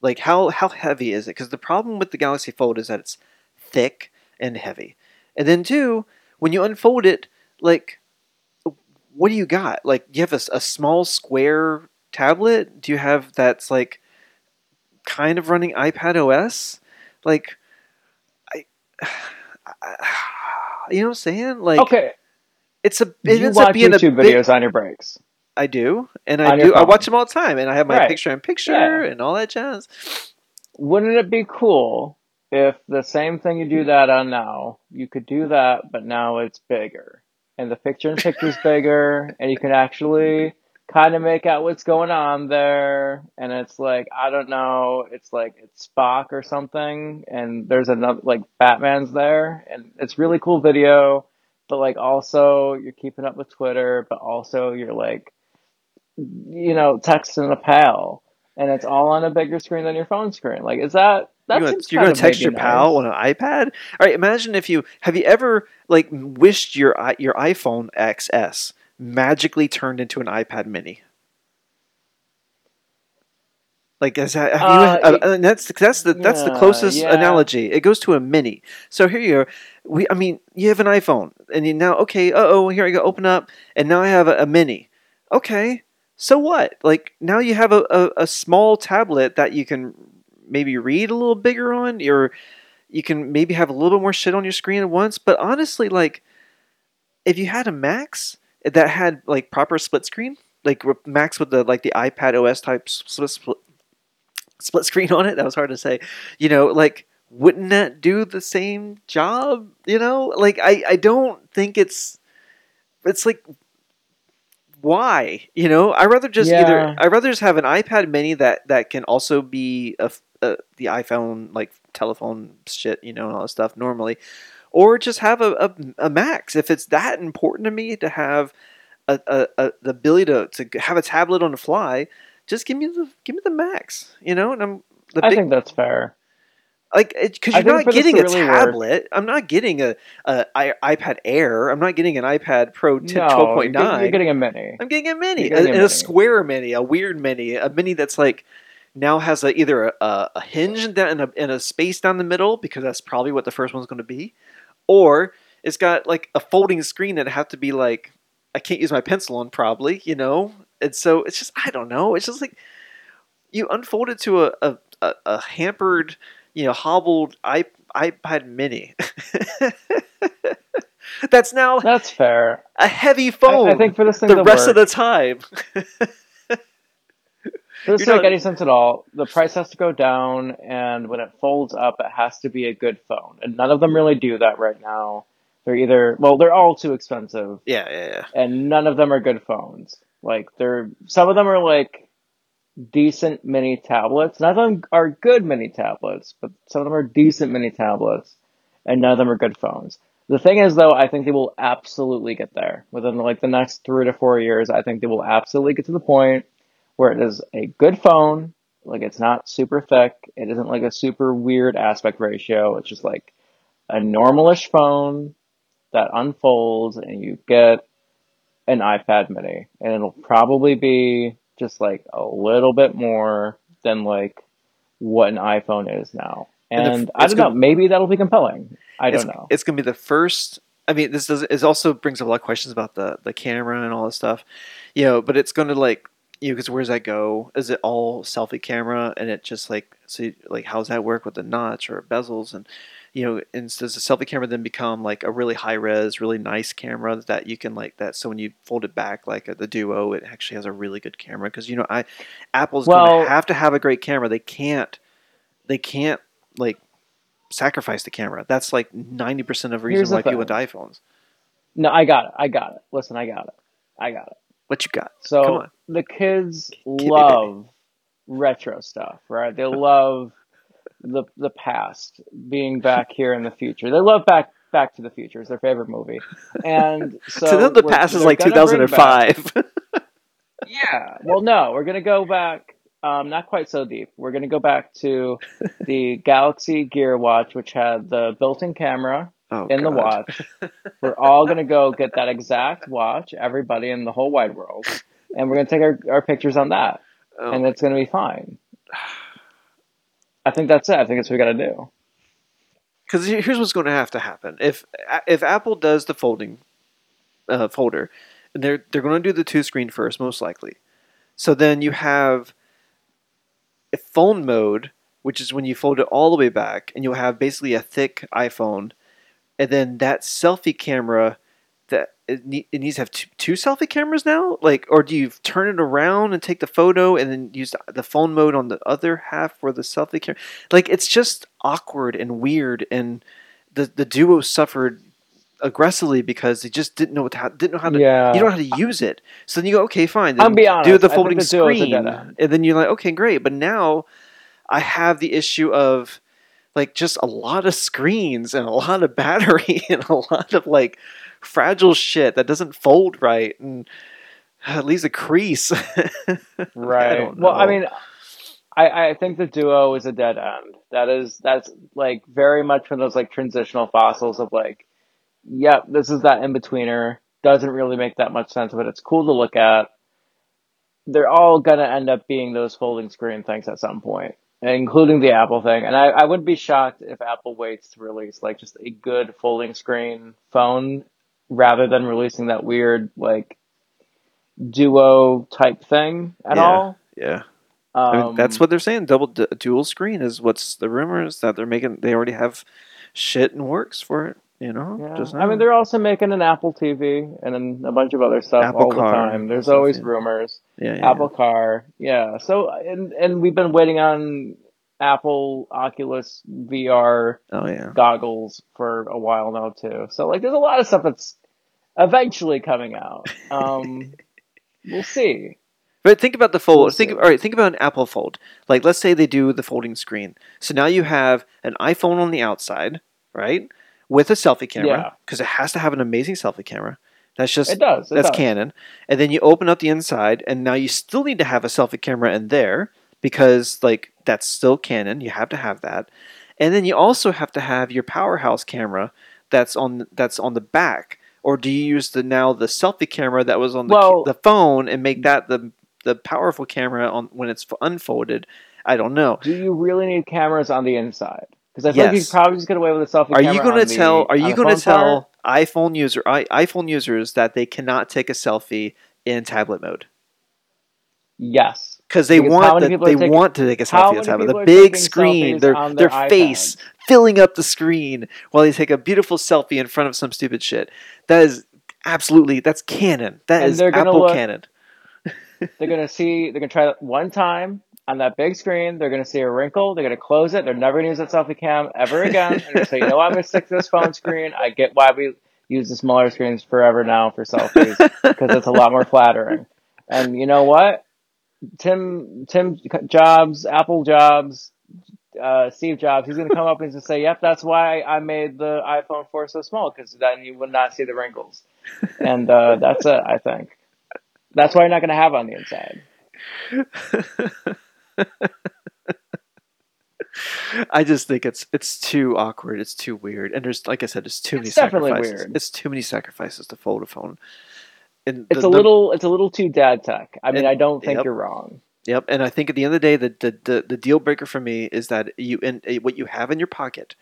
Like how how heavy is it? Because the problem with the Galaxy Fold is that it's thick and heavy. And then two, when you unfold it, like what do you got? Like you have a, a small square tablet? Do you have that's like kind of running iPad OS? Like I, I <sighs> you know what I'm saying? Like okay, it's a it you watch YouTube a videos on your breaks. I do, and I do. I watch them all the time, and I have my right. picture in picture yeah. and all that jazz. Wouldn't it be cool if the same thing you do hmm. that on now, you could do that, but now it's bigger, and the picture in picture is bigger, <laughs> and you can actually kind of make out what's going on there, and it's like I don't know, it's like it's Spock or something, and there's another like Batman's there, and it's really cool video, but like also you're keeping up with Twitter, but also you're like you know, texting a pal, and it's all on a bigger screen than your phone screen. Like, is that that you're gonna, kind of text your maybe pal nice. on an iPad. All right, imagine if you have you ever like wished your your iPhone XS magically turned into an iPad Mini. Like is that, have Uh, you, uh, and that's that's the that's the closest yeah. analogy. It goes to a mini. So here you are. We I mean you have an iPhone and you now okay. Uh oh, here I go. Open up and now I have a, a mini. Okay, so what? Like now you have a, a, a small tablet that you can maybe read a little bigger on, or you can maybe have a little bit more shit on your screen at once. But honestly, like if you had a Max that had like proper split screen, like Max with the like the iPad OS type split split, split screen on it, that was hard to say. You know, like wouldn't that do the same job? You know, like I I don't think it's it's like why you know i rather just Yeah. either i rather just have an ipad mini that that can also be a uh, the iphone like telephone shit you know and all that stuff normally or just have a, a, a max if it's that important to me to have a, a, a the ability to, to have a tablet on the fly just give me the give me the max you know and i'm the I big think that's fair. Like because you're not getting a really work- tablet. I'm not getting a, a I, ipad air. I'm not getting an ipad pro 10, no, 12.9 you're, you're getting a mini. I'm getting a mini, getting a, a a square mini, a weird mini, a mini that's like now has a, either a, a, hinge down and a, and a space down the middle because that's probably what the first one's going to be, or it's got like a folding screen that have to be like I can't use my pencil on probably, you know, and so it's just I don't know, it's just like you unfold it to a, a, a hampered, you know, hobbled i iPad Mini. <laughs> That's now That's fair. a heavy phone I think for this thing the rest work, of the time. <laughs> for this to make any sense at all, the price has to go down, and when it folds up, it has to be a good phone. And none of them really do that right now. They're either well, they're all too expensive, yeah, yeah, yeah. and none of them are good phones. Like they're some of them are like decent mini tablets. None of them are good mini tablets, but some of them are decent mini tablets, and none of them are good phones. The thing is, though, I think they will absolutely get there within like the next three to four years. I think they will absolutely get to the point where it is a good phone. Like it's not super thick. It isn't like a super weird aspect ratio. It's just like a normalish phone that unfolds, and you get an iPad mini, and it'll probably be just like a little bit more than like what an iPhone is now. And And, the I don't know, gonna- maybe that'll be compelling. I don't know. It's gonna be the first. I mean, this does. It also brings up a lot of questions about the the camera and all this stuff. You know, but it's gonna like you know, because where's that go? Is it all selfie camera and it just like so you- like how's that work with the notch or bezels and you know, and does the selfie camera then become like a really high res, really nice camera that you can like that? So when you fold it back, like uh, the Duo, it actually has a really good camera because you know, I Apple's Well- gonna have to have a great camera. They can't, they can't like sacrifice the camera. That's like ninety percent of the reason why people to thing. iPhones. No, I got it. I got it. Listen, I got it. I got it. What you got? So the kids me, love retro stuff, right? They love the the past, being back here in the future. They love back Back to the Future. It's their favorite movie, and <laughs> so to them, the past is like two gonna thousand bring and back- five. <laughs> Yeah. Well, no, we're gonna go back. Um, not quite so deep. We're gonna go back to the <laughs> Galaxy Gear Watch, which had the built-in camera oh, in the watch. We're all gonna go get that exact watch, everybody in the whole wide world, and we're gonna take our, our pictures on that, Oh, and it's gonna be fine. <sighs> I think that's it. I think that's what we gotta do. because here's what's going to have to happen if if Apple does the folding uh, folder, they're they're going to do the two screen first, most likely. So then you have a phone mode, which is when you fold it all the way back, and you'll have basically a thick iPhone, and then that selfie camera that it, ne- it needs to have two, two selfie cameras now, like, or do you turn it around and take the photo and then use the- phone mode on the other half for the selfie camera? Like, it's just awkward and weird, and the the duo suffered aggressively because they just didn't know what to, how, didn't know how to Yeah. you don't know how to use it. So then you go, okay, fine. Then be do the folding the Duo is a screen, and then you're like, okay, great. But now I have the issue of like just a lot of screens and a lot of battery <laughs> and a lot of like fragile shit that doesn't fold right and <sighs> It leaves a crease. <laughs> Right. don't well, I mean, I, I think the duo is a dead end. That is that's like very much one of those like transitional fossils of like, yep, this is that in betweener. Doesn't really make that much sense, but it's cool to look at. They're all gonna end up being those folding screen things at some point, including the Apple thing. And I, I wouldn't be shocked if Apple waits to release like just a good folding screen phone rather than releasing that weird like duo type thing at Yeah. all. yeah. Um, I mean, that's what they're saying. Double d- dual screen is what's the rumors that they're making. They already have shit and works for it. You know, Yeah. Just I mean, they're also making an Apple TV and then a bunch of other stuff Apple all Car the time. There's always yeah. rumors. yeah, yeah, Apple Car, yeah. So and and we've been waiting on Apple Oculus VR. Oh yeah. goggles for a while now too. So like, there's a lot of stuff that's eventually coming out. Um, <laughs> we'll see. But think about the fold. We'll think all right. Think about an Apple Fold. Like, let's say they do the folding screen. So now you have an iPhone on the outside, right, with a selfie camera, because it has to have an amazing selfie camera. That's just It does. It that's does. canon. And then you open up the inside, and now you still need to have a selfie camera in there because, like, that's still canon. You have to have that. And then you also have to have your powerhouse camera that's on that's on the back. Or do you use the now the selfie camera that was on the, Well- the phone and make that the the powerful camera on when it's unfolded? I don't know. Do you really need cameras on the inside? Because I feel like you could probably just get away with a selfie Are camera. you going on to the- tell? Are you going to phone part. tell iPhone user i- iPhone users that they cannot take a selfie in tablet mode? Yes. Because they Because want many that people are they taking- want to take a selfie on many top of the big screen, their their their face filling up the screen while they take a beautiful selfie in front of some stupid shit. That is absolutely that's canon. That And is Apple look- canon. <laughs> They're gonna see. They're gonna try that one time on that big screen. They're gonna see a wrinkle. They're gonna close it. They're never gonna use that selfie cam ever again. And say, you know, what? I'm gonna stick to this phone screen. I get why we use the smaller screens forever now for selfies because it's a lot more flattering. And you know what? Tim Tim Jobs, Apple Jobs, uh, Steve Jobs, he's gonna come up and just say, "Yep, that's why I made the iPhone 4 so small because then you would not see the wrinkles." And uh, that's it. I think that's why you're not gonna have it on the inside. <laughs> I just think it's it's too awkward. It's too weird, and there's like I said, there's too many It's definitely sacrifices. weird. It's too many sacrifices to fold a phone. And It's the- a the- little it's a little too dad tech. I mean, And- I don't think yep. you're wrong. Yep, and I think at the end of the day, the the, the, the deal breaker for me is that you and uh, what you have in your pocket,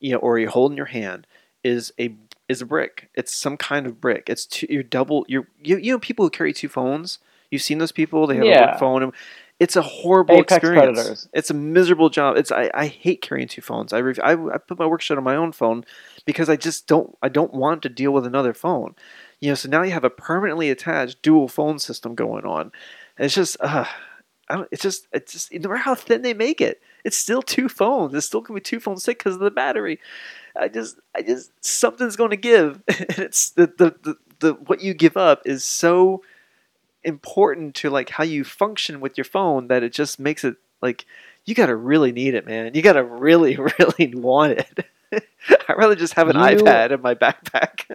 you know, or you hold in your hand, is a is a brick. It's some kind of brick. It's two, you're double. You're you, you know people who carry two phones. You've seen those people. They have a Yeah. work phone. It's a horrible Apex experience. predators. It's a miserable job. It's I, I hate carrying two phones. I, I I put my work shit on my own phone because I just don't I don't want to deal with another phone. You know, so now you have a permanently attached dual phone system going on. And it's just uh, I don't. It's just. It's just. No matter how thin they make it, it's still two phones. It's still gonna be two phones thick because of the battery. I just. I just. Something's going to give, <laughs> and it's the, the the the what you give up is so important to like how you function with your phone that it just makes it like you gotta really need it, man. You gotta really, <laughs> really want it. <laughs> I'd rather just have an You- iPad in my backpack.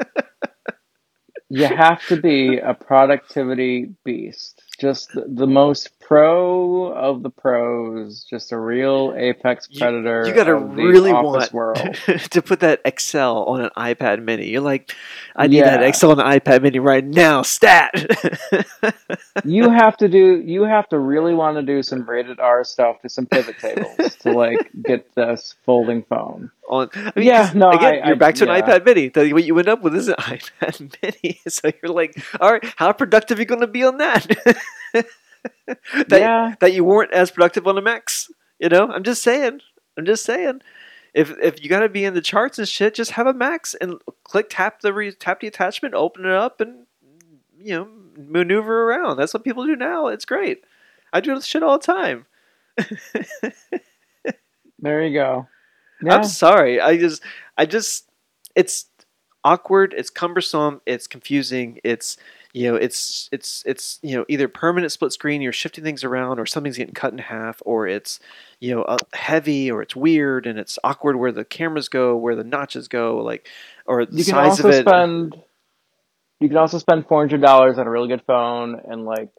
You have to be a productivity beast. Just the, the most pro of the pros. Just a real apex predator. you gotta really want <laughs> to put that Excel on an iPad Mini. You're like, I need that Excel on an iPad Mini right now, stat. <laughs> you have to do. You have to really want to do some rated R stuff to some pivot tables to like get this folding phone. on, I mean, Yeah, no, again, I- you're I- back to an yeah. iPad Mini. The- What you end up with is an <laughs> iPad Mini. So you're like, all right, how productive are you going to be on that? <laughs> that, yeah, that you weren't as productive on a Max. You know, I'm just saying. I'm just saying. If if you got to be in the charts and shit, just have a Max and click tap the re, tap the attachment, open it up, and you know maneuver around. That's what people do now. It's great. I do this shit all the time. <laughs> there you go. Yeah, I'm sorry. I just I just it's awkward. It's cumbersome. It's confusing. It's you know it's it's it's you know either permanent split screen you're shifting things around or something's getting cut in half or it's you know uh, heavy or it's weird and it's awkward where the cameras go where the notches go like or the you can size also of it spend you can also spend four hundred dollars on a really good phone and like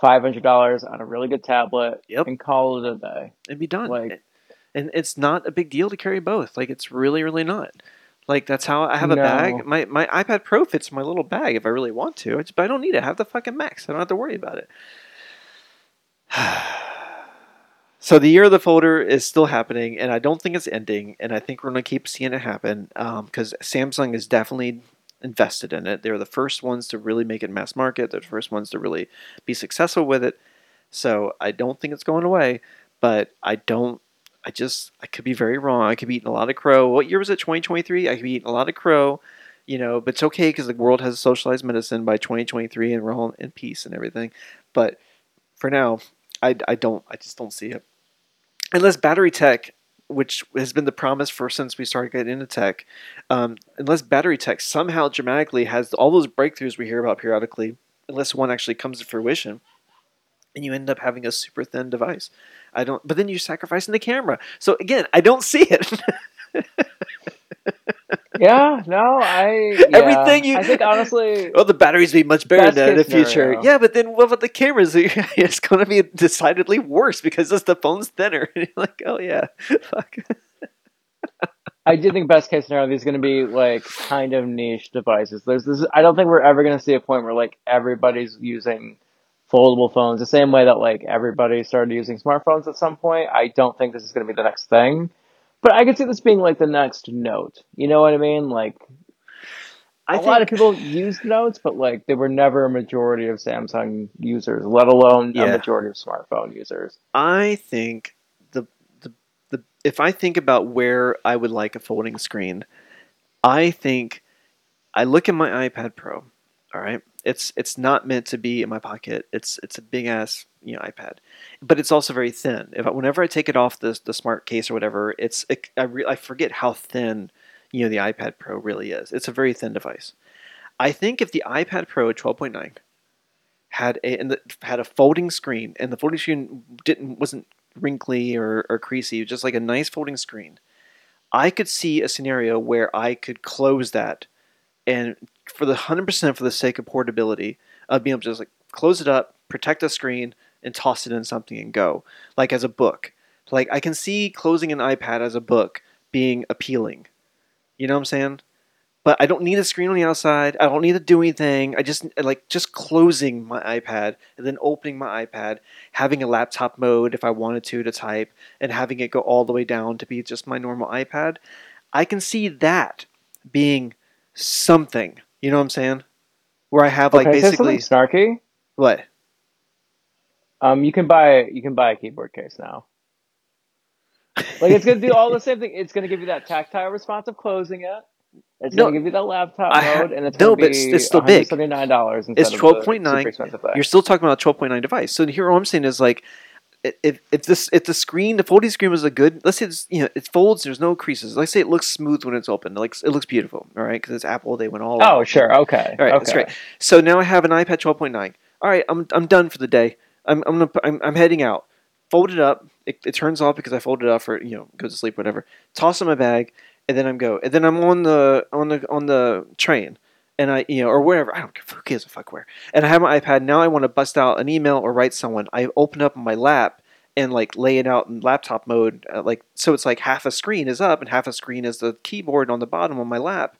five hundred dollars on a really good tablet Yep. and call it a day. and be done. Like- and it's not a big deal to carry both. Like it's really, really not. Like that's how I have a bag. My my iPad Pro fits my little bag if I really want to. It's, but I don't need it. I have the fucking Max. I don't have to worry about it. <sighs> so the year of the folder is still happening, and I don't think it's ending. And I think we're gonna keep seeing it happen um, because Samsung is definitely invested in it. They're the first ones to really make it mass market. They're the first ones to really be successful with it. So I don't think it's going away, but I don't. I just I could be very wrong. I could be eating a lot of crow. What year was it? 2023. I could be eating a lot of crow, you know. But it's okay because the world has socialized medicine by 2023, and we're all in peace and everything. But for now, I, I don't. I just don't see it. Unless battery tech, which has been the promise for since we started getting into tech, um, unless battery tech somehow dramatically has all those breakthroughs we hear about periodically, unless one actually comes to fruition, and you end up having a super thin device. I don't. But then you're sacrificing the camera. So again, I don't see it. <laughs> Yeah, no, I yeah. Everything you- I think honestly, oh, the batteries be much better than in the future. scenario. Yeah, but then what about the cameras? <laughs> it's going to be decidedly worse because just the phone's thinner. And <laughs> you're like, oh yeah, fuck. I do think best case scenario these are going to be like kind of niche devices. There's this. I don't think we're ever going to see a point where like everybody's using foldable phones the same way that like everybody started using smartphones at some point. I don't think this is going to be the next thing, but I could see this being like the next Note. You know what I mean? Like I a think lot of people used Notes, but like they were never a majority of Samsung users, let alone Yeah. a majority of smartphone users. I think the, the the if I think about where I would like a folding screen, I think I look at my iPad Pro. All right, it's it's not meant to be in my pocket. It's it's a big ass you know iPad, but it's also very thin. If I, whenever I take it off the the smart case or whatever, it's it, I re, I forget how thin you know the iPad Pro really is. It's a very thin device. I think if the iPad Pro twelve point nine had a and the, had a folding screen, and the folding screen didn't wasn't wrinkly or, or creasy, just like a nice folding screen. I could see a scenario where I could close that, and for the hundred percent for the sake of portability, of being able to just like close it up, protect the screen, and toss it in something and go, like as a book. Like I can see closing an iPad as a book being appealing. You know what I'm saying? but I don't need a screen on the outside. I don't need to do anything. I just like just closing my iPad and then opening my iPad, having a laptop mode if I wanted to to type, and having it go all the way down to be just my normal iPad. I can see that being something. You know what I'm saying? Where I have like okay, basically snarky. what? Um, you can buy you can buy a keyboard case now. Like it's gonna do all the same thing. It's gonna give you that tactile response of closing it. It's No, gonna give you that laptop I mode, and it's no, gonna but be it's still big. Seventy nine dollars. It's 12.9. You're still talking about a 12.9 device. So here, what I'm saying is like, if if this if the screen the folding screen was a good let's say it's, you know it folds there's no creases. Let's say it looks smooth when it's open. Like it looks beautiful all right? Because it's Apple they went all Oh out. sure, okay, all right okay. that's great. So now I have an iPad 12.9 all right I'm I'm done for the day. I'm I'm gonna, I'm, I'm heading out. Fold it up. It, it turns off because I folded it up for you know go to sleep whatever. Toss it in my bag and then I'm go and then I'm on the on the on the train and I you know or wherever I don't care who gives a fuck where. And I have my iPad now I want to bust out an email or write someone. I open up my lap and like lay it out in laptop mode uh, like so it's like half a screen is up and half a screen is the keyboard on the bottom on my lap.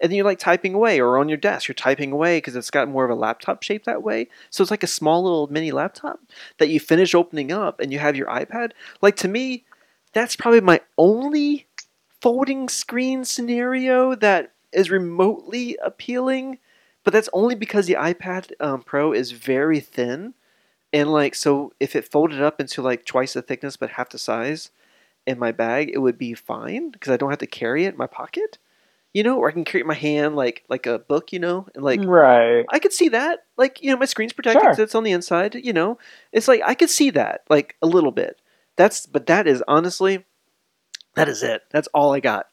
And then you're like typing away or on your desk you're typing away because it's got more of a laptop shape that way. So it's like a small little mini laptop that you finish opening up and you have your ipad. Like to me that's probably my only folding screen scenario that is remotely appealing but that's only because the ipad um, pro is very thin and like so if it folded up into like twice the thickness but half the size in my bag it would be fine because i don't have to carry it in my pocket you know or i can carry it in my hand like like a book you know and like right. I could see that. Like, you know, my screen's protected, Sure. so it's on the inside, you know. It's like I could see that, like a little bit. That's but that is honestly that is it. That's all I got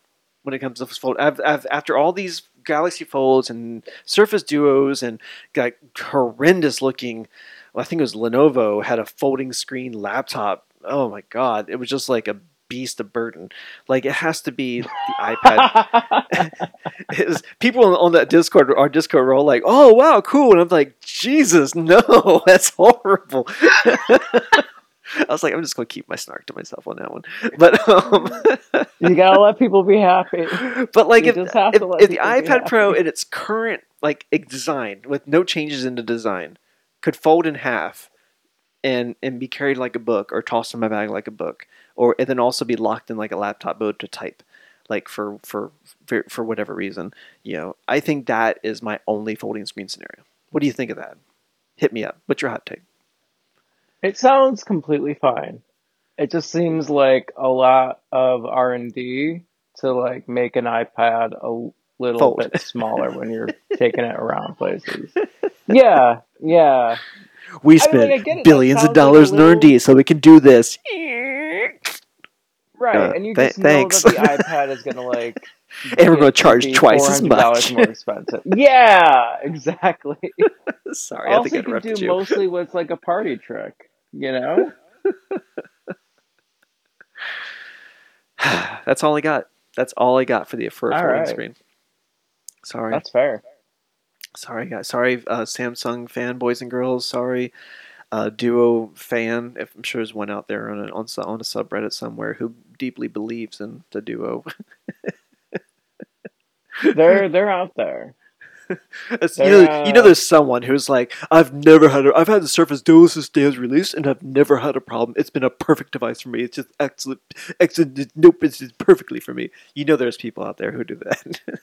when it comes to fold. I've, I've, after all these Galaxy Folds and Surface Duos and like horrendous looking, well, I think it was Lenovo had a folding screen laptop. Oh my god, it was just like a beast of burden. Like it has to be the iPad. <laughs> was, people on, that Discord, our Discord, all like, "Oh wow, cool," and I'm like, "Jesus, no, <laughs> that's horrible." <laughs> I was like, I'm just gonna keep my snark to myself on that one. But um, you gotta let people be happy. <laughs> But like, if, if, if the iPad Pro in its current like design, with no changes in the design, could fold in half and and be carried like a book, or tossed in my bag like a book, or and then also be locked in like a laptop mode to type, like for for for, for whatever reason, you know, I think that is my only folding screen scenario. What do you think of that? Hit me up. What's your hot take? It sounds completely fine. It just seems like a lot of R and D to like make an iPad a little Fold. bit smaller when you're <laughs> taking it around places. Yeah, yeah. We spent I mean, like, billions of dollars like little... in R&D so we can do this. Right, uh, and you just th- know thanks. that the <laughs> iPad is gonna like and we're going to charge twice as much. more expensive. Yeah, <laughs> exactly. Sorry, also, I think I you can do you. mostly what's like a party trick, you know. <sighs> That's all I got. That's all I got for the for a folding right. screen. Sorry. That's fair. Sorry, guys. Sorry, uh, Samsung fan boys and girls. Sorry, uh, Duo fan. If I'm sure there's one out there on a, on, on a subreddit somewhere who deeply believes in the Duo. <laughs> they're they're out there. <laughs> you know, you know, there's someone who's like, I've never had, a, I've had the Surface Duo since day was released, and I've never had a problem. It's been a perfect device for me. It's just excellent, excellent. Nope, it's just perfectly for me. You know, there's people out there who do that. <laughs>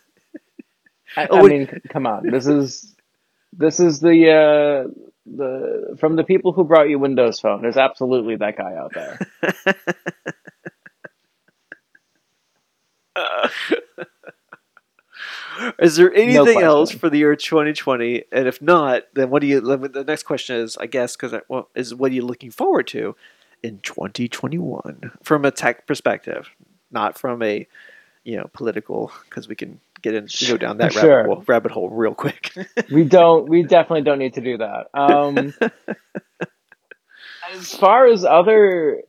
I, oh, I mean, come on, this is this is the uh, the from the people who brought you Windows Phone. There's absolutely that guy out there. <laughs> uh. Is there anything no else for the year 2020? And if not, then what do you? The next question is, I guess, because well, is what are you looking forward to in 2021 from a tech perspective, not from a you know political, because we can get in go down that sure. rabbit, hole, rabbit hole real quick. we don't. We definitely don't need to do that. Um, <laughs> as far as other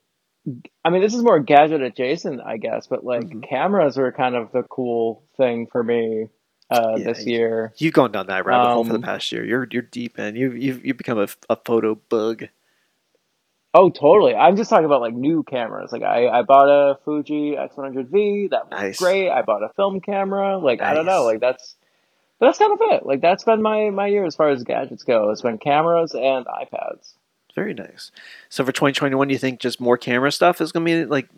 I mean, this is more gadget adjacent, I guess, but like mm-hmm. cameras were kind of the cool thing for me uh, yeah, this year. You've gone down that rabbit um, hole for the um, past year. You're you're deep in. You you've you've become a, a photo bug. Oh, totally. I'm just talking about like new cameras. Like I, I bought a Fuji X100V. That was nice. great. I bought a film camera. Like nice. I don't know. Like that's that's kind of it. Like that's been my my year as far as gadgets go. It's been cameras and iPads. Very nice. So for 2021, do you think just more camera stuff is going to be like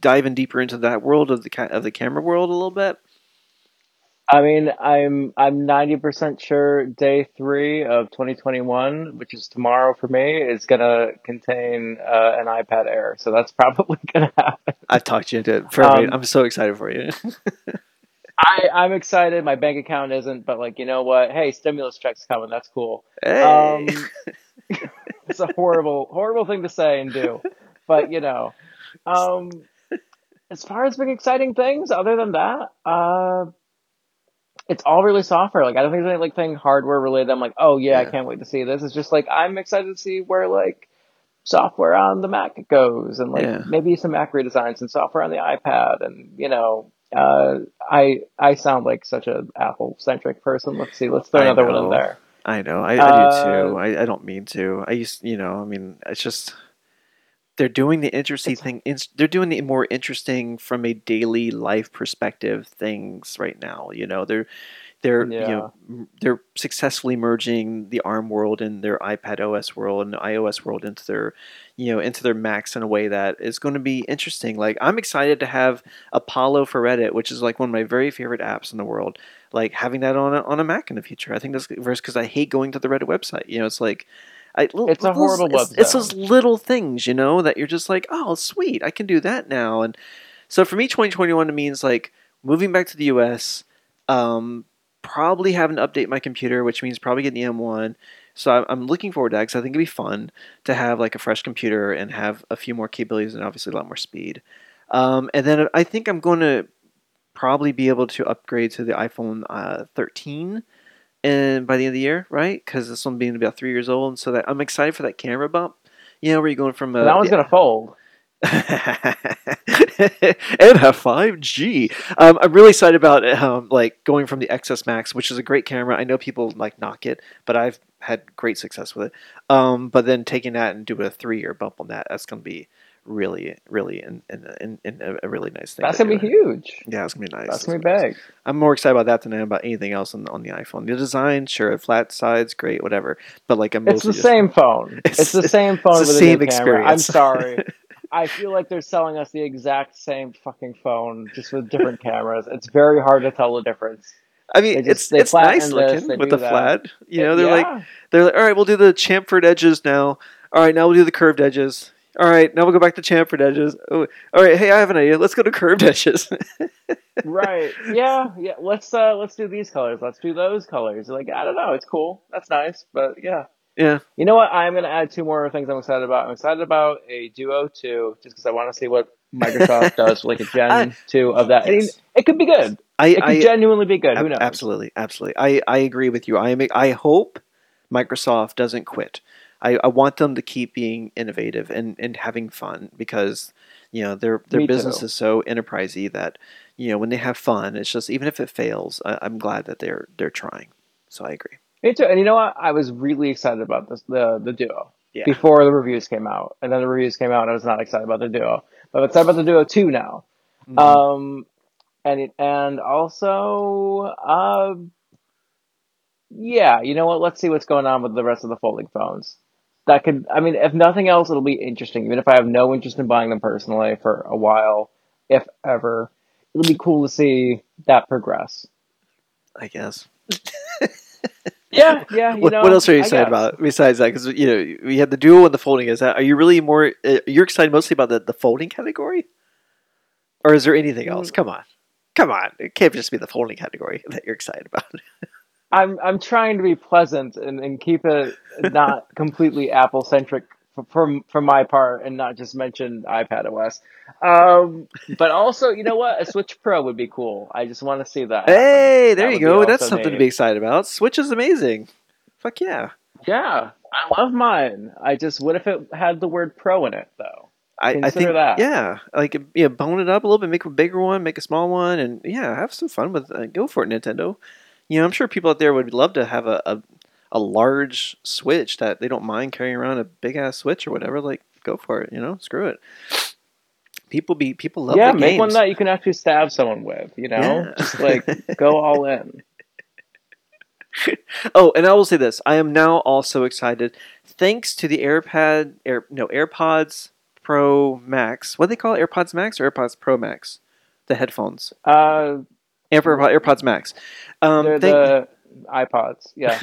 diving deeper into that world of the of the camera world a little bit? I mean, I'm I'm 90% sure day three of 2021, which is tomorrow for me, is gonna contain uh, an iPad Air. So that's <laughs> probably gonna happen. I've talked you into it. Perfect. Um, I'm so excited for you. <laughs> I I'm excited. My bank account isn't, but like you know what? Hey, stimulus checks coming. That's cool. Hey. Um, <laughs> it's a horrible horrible thing to say and do, but you know, um, as far as big exciting things, other than that, uh it's all really software. Like I don't think there's any like thing hardware related. I'm like, oh yeah, yeah, I can't wait to see this. It's just like I'm excited to see where like software on the Mac goes, and like yeah. maybe some Mac redesigns and software on the iPad, and you know, uh, I I sound like such an Apple centric person. Let's see, let's throw another one in there. I know, I, I uh, do too. I, I don't mean to. I used, you know, I mean, it's just they're doing the interesting thing. They're doing the more interesting from a daily life perspective things right now. You know, they're they're yeah. you know they're successfully merging the ARM world and their iPad OS world and iOS world into their you know into their Macs in a way that is going to be interesting. Like I'm excited to have Apollo for Reddit, which is like one of my very favorite apps in the world. Like having that on a, on a Mac in the future. I think that's because I hate going to the Reddit website. You know, it's like I, it's a horrible it's, it's, those little things, you know, that you're just like, oh, sweet, I can do that now. And so for me, 2021 means like moving back to the U.S., um, probably having to update my computer, which means probably getting the M1. So I'm looking forward to that because I think it'd be fun to have like a fresh computer and have a few more capabilities and obviously a lot more speed. Um, and then I think I'm going to probably be able to upgrade to the iPhone uh, 13 and by the end of the year, right? Because this one being about three years old, and so that I'm excited for that camera bump. You know, where you're going from a, that one's yeah. gonna fold. <laughs> and have 5G. Um, I'm really excited about um, like going from the XS Max, which is a great camera. I know people like knock it, but I've had great success with it. Um, but then taking that and doing a three year bump on that, that's going to be really, really, in, in, in, in a really nice thing. That's gonna be huge. Yeah, it's gonna be nice. That's It's gonna be gonna nice. big. I'm more excited about that than I am about anything else on, on the iPhone. The design, sure, flat sides, great, whatever. But like, I'm It's the same phone. <laughs> It's- It's, the same phone the with a same new camera. I'm sorry. <laughs> I feel like they're selling us the exact same fucking phone, just with different cameras. It's very hard to tell the difference. I mean, just- it's it's nice flatten this, looking with the that. flat. You know, they're like they're like, all right, we'll do the chamfered edges now. All right, now we'll do the curved edges. All right, now we'll go back to chamfered edges. Oh, all right, hey, I have an idea. Let's go to curved edges. <laughs> right. Yeah, yeah. Let's uh let's do these colors. Let's do those colors. Like, I don't know, it's cool. That's nice, but yeah. yeah, You know what? I'm gonna add two more things I'm excited about. I'm excited about a Duo 2, just because I want to see what Microsoft <laughs> does, like a Gen I- 2 of that. I mean, it could be good. I, It could I genuinely be good. Who knows? Absolutely, absolutely. I, I agree with you. I am. I hope Microsoft doesn't quit. I, I want them to keep being innovative and, and having fun because you know their their Me business too. is so enterprisey that you know when they have fun, it's just even if it fails, I, I'm glad that they're they're trying. So I agree. Me too. And you know what? I was really excited about this the the Duo Yeah. before the reviews came out, and then the reviews came out, and I was not excited about the Duo. But I'm excited about the Duo 2 now. Mhm. Um, and it, and also, um, yeah, you know what? Let's see what's going on with the rest of the folding phones. That could, I mean, if nothing else, it'll be interesting. Even if I have no interest in buying them personally for a while, if ever, it'll be cool to see that progress. I guess. <laughs> Yeah, yeah. You what, know, what else are you excited about besides that? Because you know we had the duo and the folding. Is that are you really more? Uh, you're excited mostly about the, the folding category, or is there anything else? Mm. Come on, come on! It can't just be the folding category <laughs> that you're excited about. <laughs> I'm I'm trying to be pleasant and, and keep it not <laughs> completely Apple centric from from my part, and not just mention iPad OS. Um, but also, you know what? A Switch Pro would be cool. I just want to see that. Hey, there That you go. That's something to be excited about. Switch is amazing. Fuck yeah! Yeah, I love mine. I just what if it had the word Pro in it though? I, I think that. yeah, like yeah, bone it up a little bit, make a bigger one, make a small one, and yeah, have some fun with. Uh, go for it, Nintendo. You know, I'm sure people out there would love to have a, a a large Switch that they don't mind carrying around a big ass Switch or whatever. Like, go for it. You know, screw it. People be people love yeah, make games. one that you can actually stab someone with. You know, Yeah. just like <laughs> go all in. <laughs> Oh, and I will say this: I am now also excited, thanks to the AirPad, Air no AirPods Pro Max. What do they call it? AirPods Max or AirPods Pro Max? The headphones. Uh, AirPod, AirPods Max. Um, they're thank- the iPods. Yeah.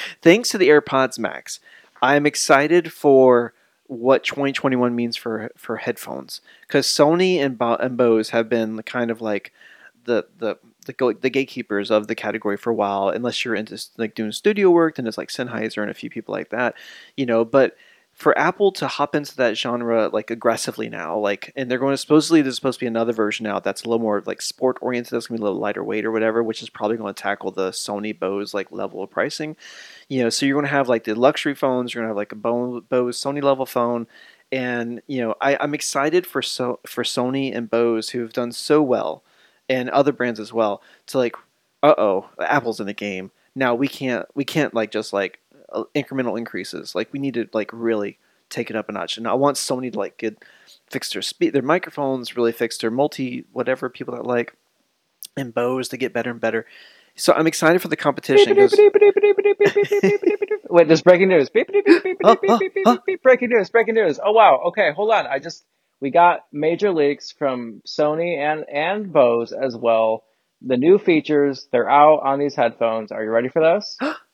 <laughs> thanks to the AirPods Max, I'm excited for what 2021 means for for headphones because Sony and, Bo- and Bose have been kind of like the the the, go- the gatekeepers of the category for a while. Unless you're into like doing studio work, then it's like Sennheiser and a few people like that, you know. But for Apple to hop into that genre like aggressively now, like, and they're going to supposedly there's supposed to be another version out that's a little more like sport oriented. That's gonna be a little lighter weight or whatever, which is probably going to tackle the Sony Bose like level of pricing. You know, so you're going to have like the luxury phones. You're going to have like a Bose Sony level phone, and you know, I, I'm excited for so for Sony and Bose who have done so well, and other brands as well. To like, uh oh, Apple's in the game now. We can't we can't like just like Uh, incremental increases. Like we need to like really take it up a notch. And I want Sony to like get fix their speed, their microphones, really fix their multi whatever people that like, and Bose to get better and better. So I'm excited for the competition. <laughs> Wait, there's breaking news. Breaking news, breaking news. Oh wow. Okay, hold on. I just we got major leaks from Sony and and Bose as well. The new features, they're out on these headphones. Are you ready for this? <gasps> <gasps>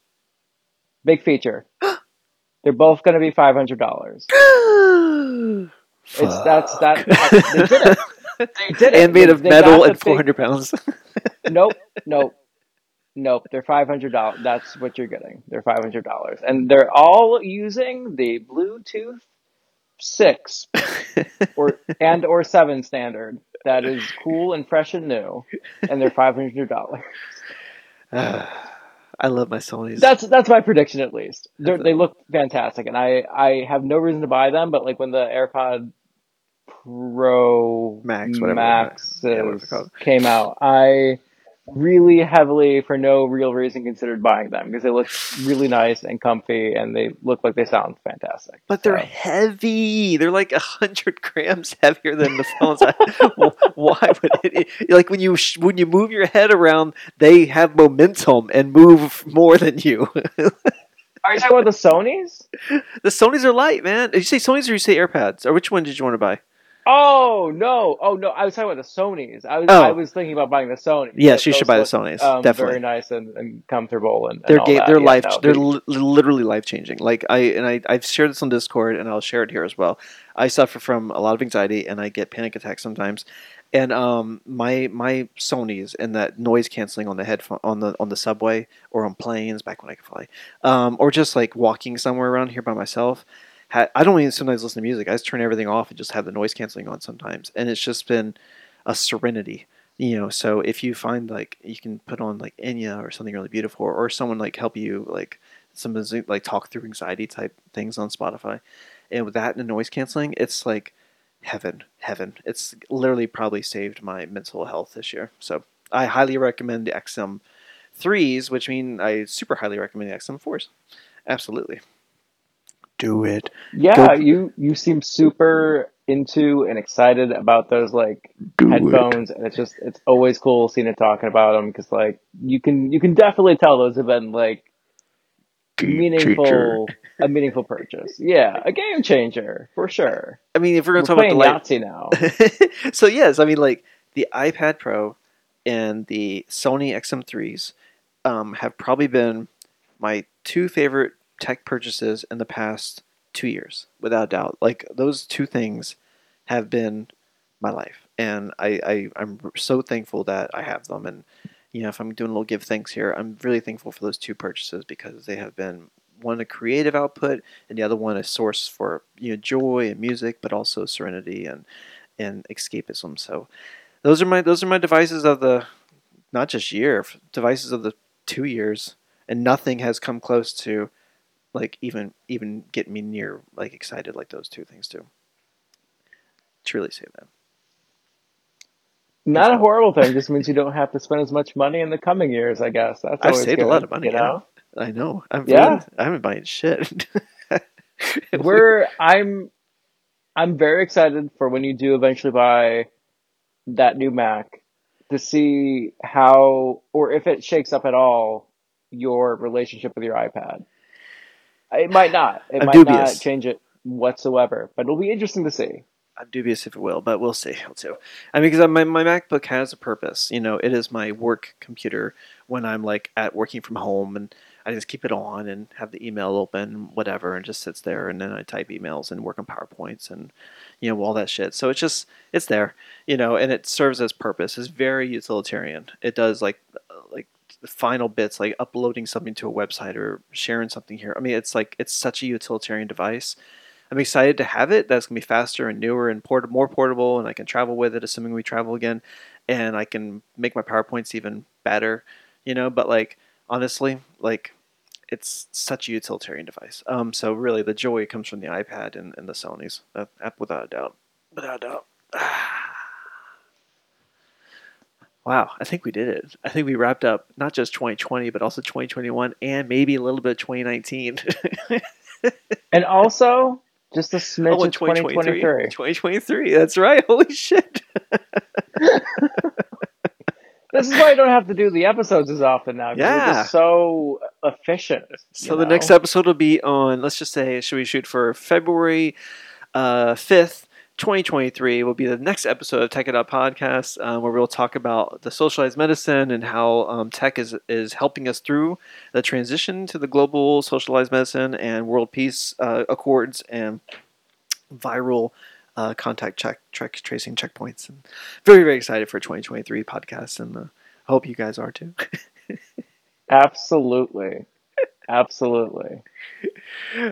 Big feature. <gasps> They're both going to be five hundred dollars. <gasps> It's that's that. They did it. <laughs> They did it. and made of they metal got the and 400 pounds. <laughs> nope, nope, nope. They're five hundred dollars. That's what you're getting. They're five hundred dollars, and they're all using the Bluetooth six <laughs> or and or seven standard. That is cool and fresh and new, and they're five hundred dollars. <sighs> <sighs> Ah. I love my Sony's. That's that's my prediction at least. They're, they look fantastic, and I I have no reason to buy them, but like when the AirPod Pro Max. Max, whatever. Maxes Yeah, whatever they're called. came out, I really heavily, for no real reason, considered buying them because they look really nice and comfy, and they look like they sound fantastic. But they're So, heavy. They're like a hundred grams heavier than the phones. <laughs> Why would it? Like when you when you move your head around, they have momentum and move more than you. <laughs> are you talking about the Sony's? the Sony's are light, man. Did you say Sony's or you say AirPods? Or which one did you want to buy? Oh no! Oh no! I was talking about the Sony's. I was Oh. I was thinking about buying the Sony. Yes, you should buy the Sony's. Um, definitely. very nice and, and comfortable and, and they're ga- they're Yeah, life they're they- li- literally life changing like i and i i've shared this on discord and i'll share it here as well i suffer from a lot of anxiety and i get panic attacks sometimes and um my my sony's and that noise canceling on the headphone on the on the subway or on planes back when i could fly um or just like walking somewhere around here by myself ha- i don't even sometimes listen to music. I just turn everything off and just have the noise canceling on sometimes. And it's just been a serenity you know? So if you find like you can put on like Enya or something really beautiful or someone like help you like some like talk through anxiety type things on Spotify and with that and the noise canceling it's like heaven heaven. It's literally probably saved my mental health this year. So I highly recommend the XM 3s which mean I super highly recommend the XM 4s absolutely do it Yeah, Go- you you seem super into and excited about those like headphones, and it's just it's always cool seeing it talking about them because like you can you can definitely tell those have been like meaningful a meaningful purchase. Yeah, a game changer for sure. I mean if we're We're gonna talk about the light now. <laughs> so yes, I mean like the iPad Pro and the Sony XM3s um, have probably been my two favorite tech purchases in the past two years, without doubt. Like those two things have been my life, and I, I I'm so thankful that I have them. And you know, if I'm doing a little give thanks here, I'm really thankful for those two purchases because they have been one a creative output and the other one a source for you know joy and music, but also serenity and and escapism. So those are my those are my devices of the not just year devices of the two years, and nothing has come close to like even even getting me near like excited like those two things do. Truly say that. Not a horrible thing. Just means you don't have to spend as much money in the coming years. I guess that's I've saved a lot of money, You yeah. know, I know. I'm Yeah. really, I haven't buying shit. <laughs> we're I'm I'm very excited for when you do eventually buy that new Mac to see how or if it shakes up at all your relationship with your iPad. It might not. It I'm might dubious. not change it whatsoever, but it'll be interesting to see. I'm dubious if it will, but we'll see. We'll see. I mean, because my, my MacBook has a purpose. You know, it is my work computer when I'm like at working from home, and I just keep it on and have the email open, whatever, and just sits there, and then I type emails and work on PowerPoints and you know all that shit. So it's just it's there, you know, and it serves as purpose. It's very utilitarian. It does like uh, like the final bits, like uploading something to a website or sharing something here. I mean, it's like it's such a utilitarian device. I'm excited to have it. That's gonna be faster and newer and port- more portable, and I can travel with it, assuming we travel again, and I can make my powerpoints even better, you know. But like honestly, like it's such a utilitarian device. Um, so really, the joy comes from the iPad and, and the Sony's, uh, app without a doubt. Without a doubt. <sighs> Wow, I think we did it. I think we wrapped up not just 2020, but also 2021 and maybe a little bit of 2019. <laughs> And also just a smidge Oh, of 2023. 2023. 2023. That's right. Holy shit. <laughs> This is why I don't have to do the episodes as often now. 'cause We're Yeah. just so efficient. So you the next episode will be on, let's just say, should we shoot for February uh, 5th, 2023 will be the next episode of Tech It Out Podcast, uh, where we'll talk about the socialized medicine and how um, tech is, is helping us through the transition to the global socialized medicine and world peace uh, accords and viral uh, contact check, track tracing checkpoints. And very, very excited for 2023 podcast, and uh, hope you guys are too. <laughs> Absolutely. Absolutely. <laughs>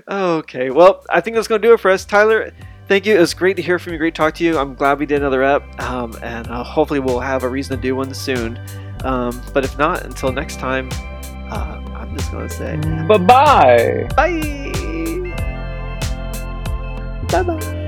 Okay, well, I think that's going to do it for us. Tyler, thank you. It was great to hear from you. Great to talk to you. I'm glad we did another ep, um, and uh, hopefully we'll have a reason to do one soon. Um, but if not, until next time, uh, I'm just going to say Bye bye. bye. Bye bye.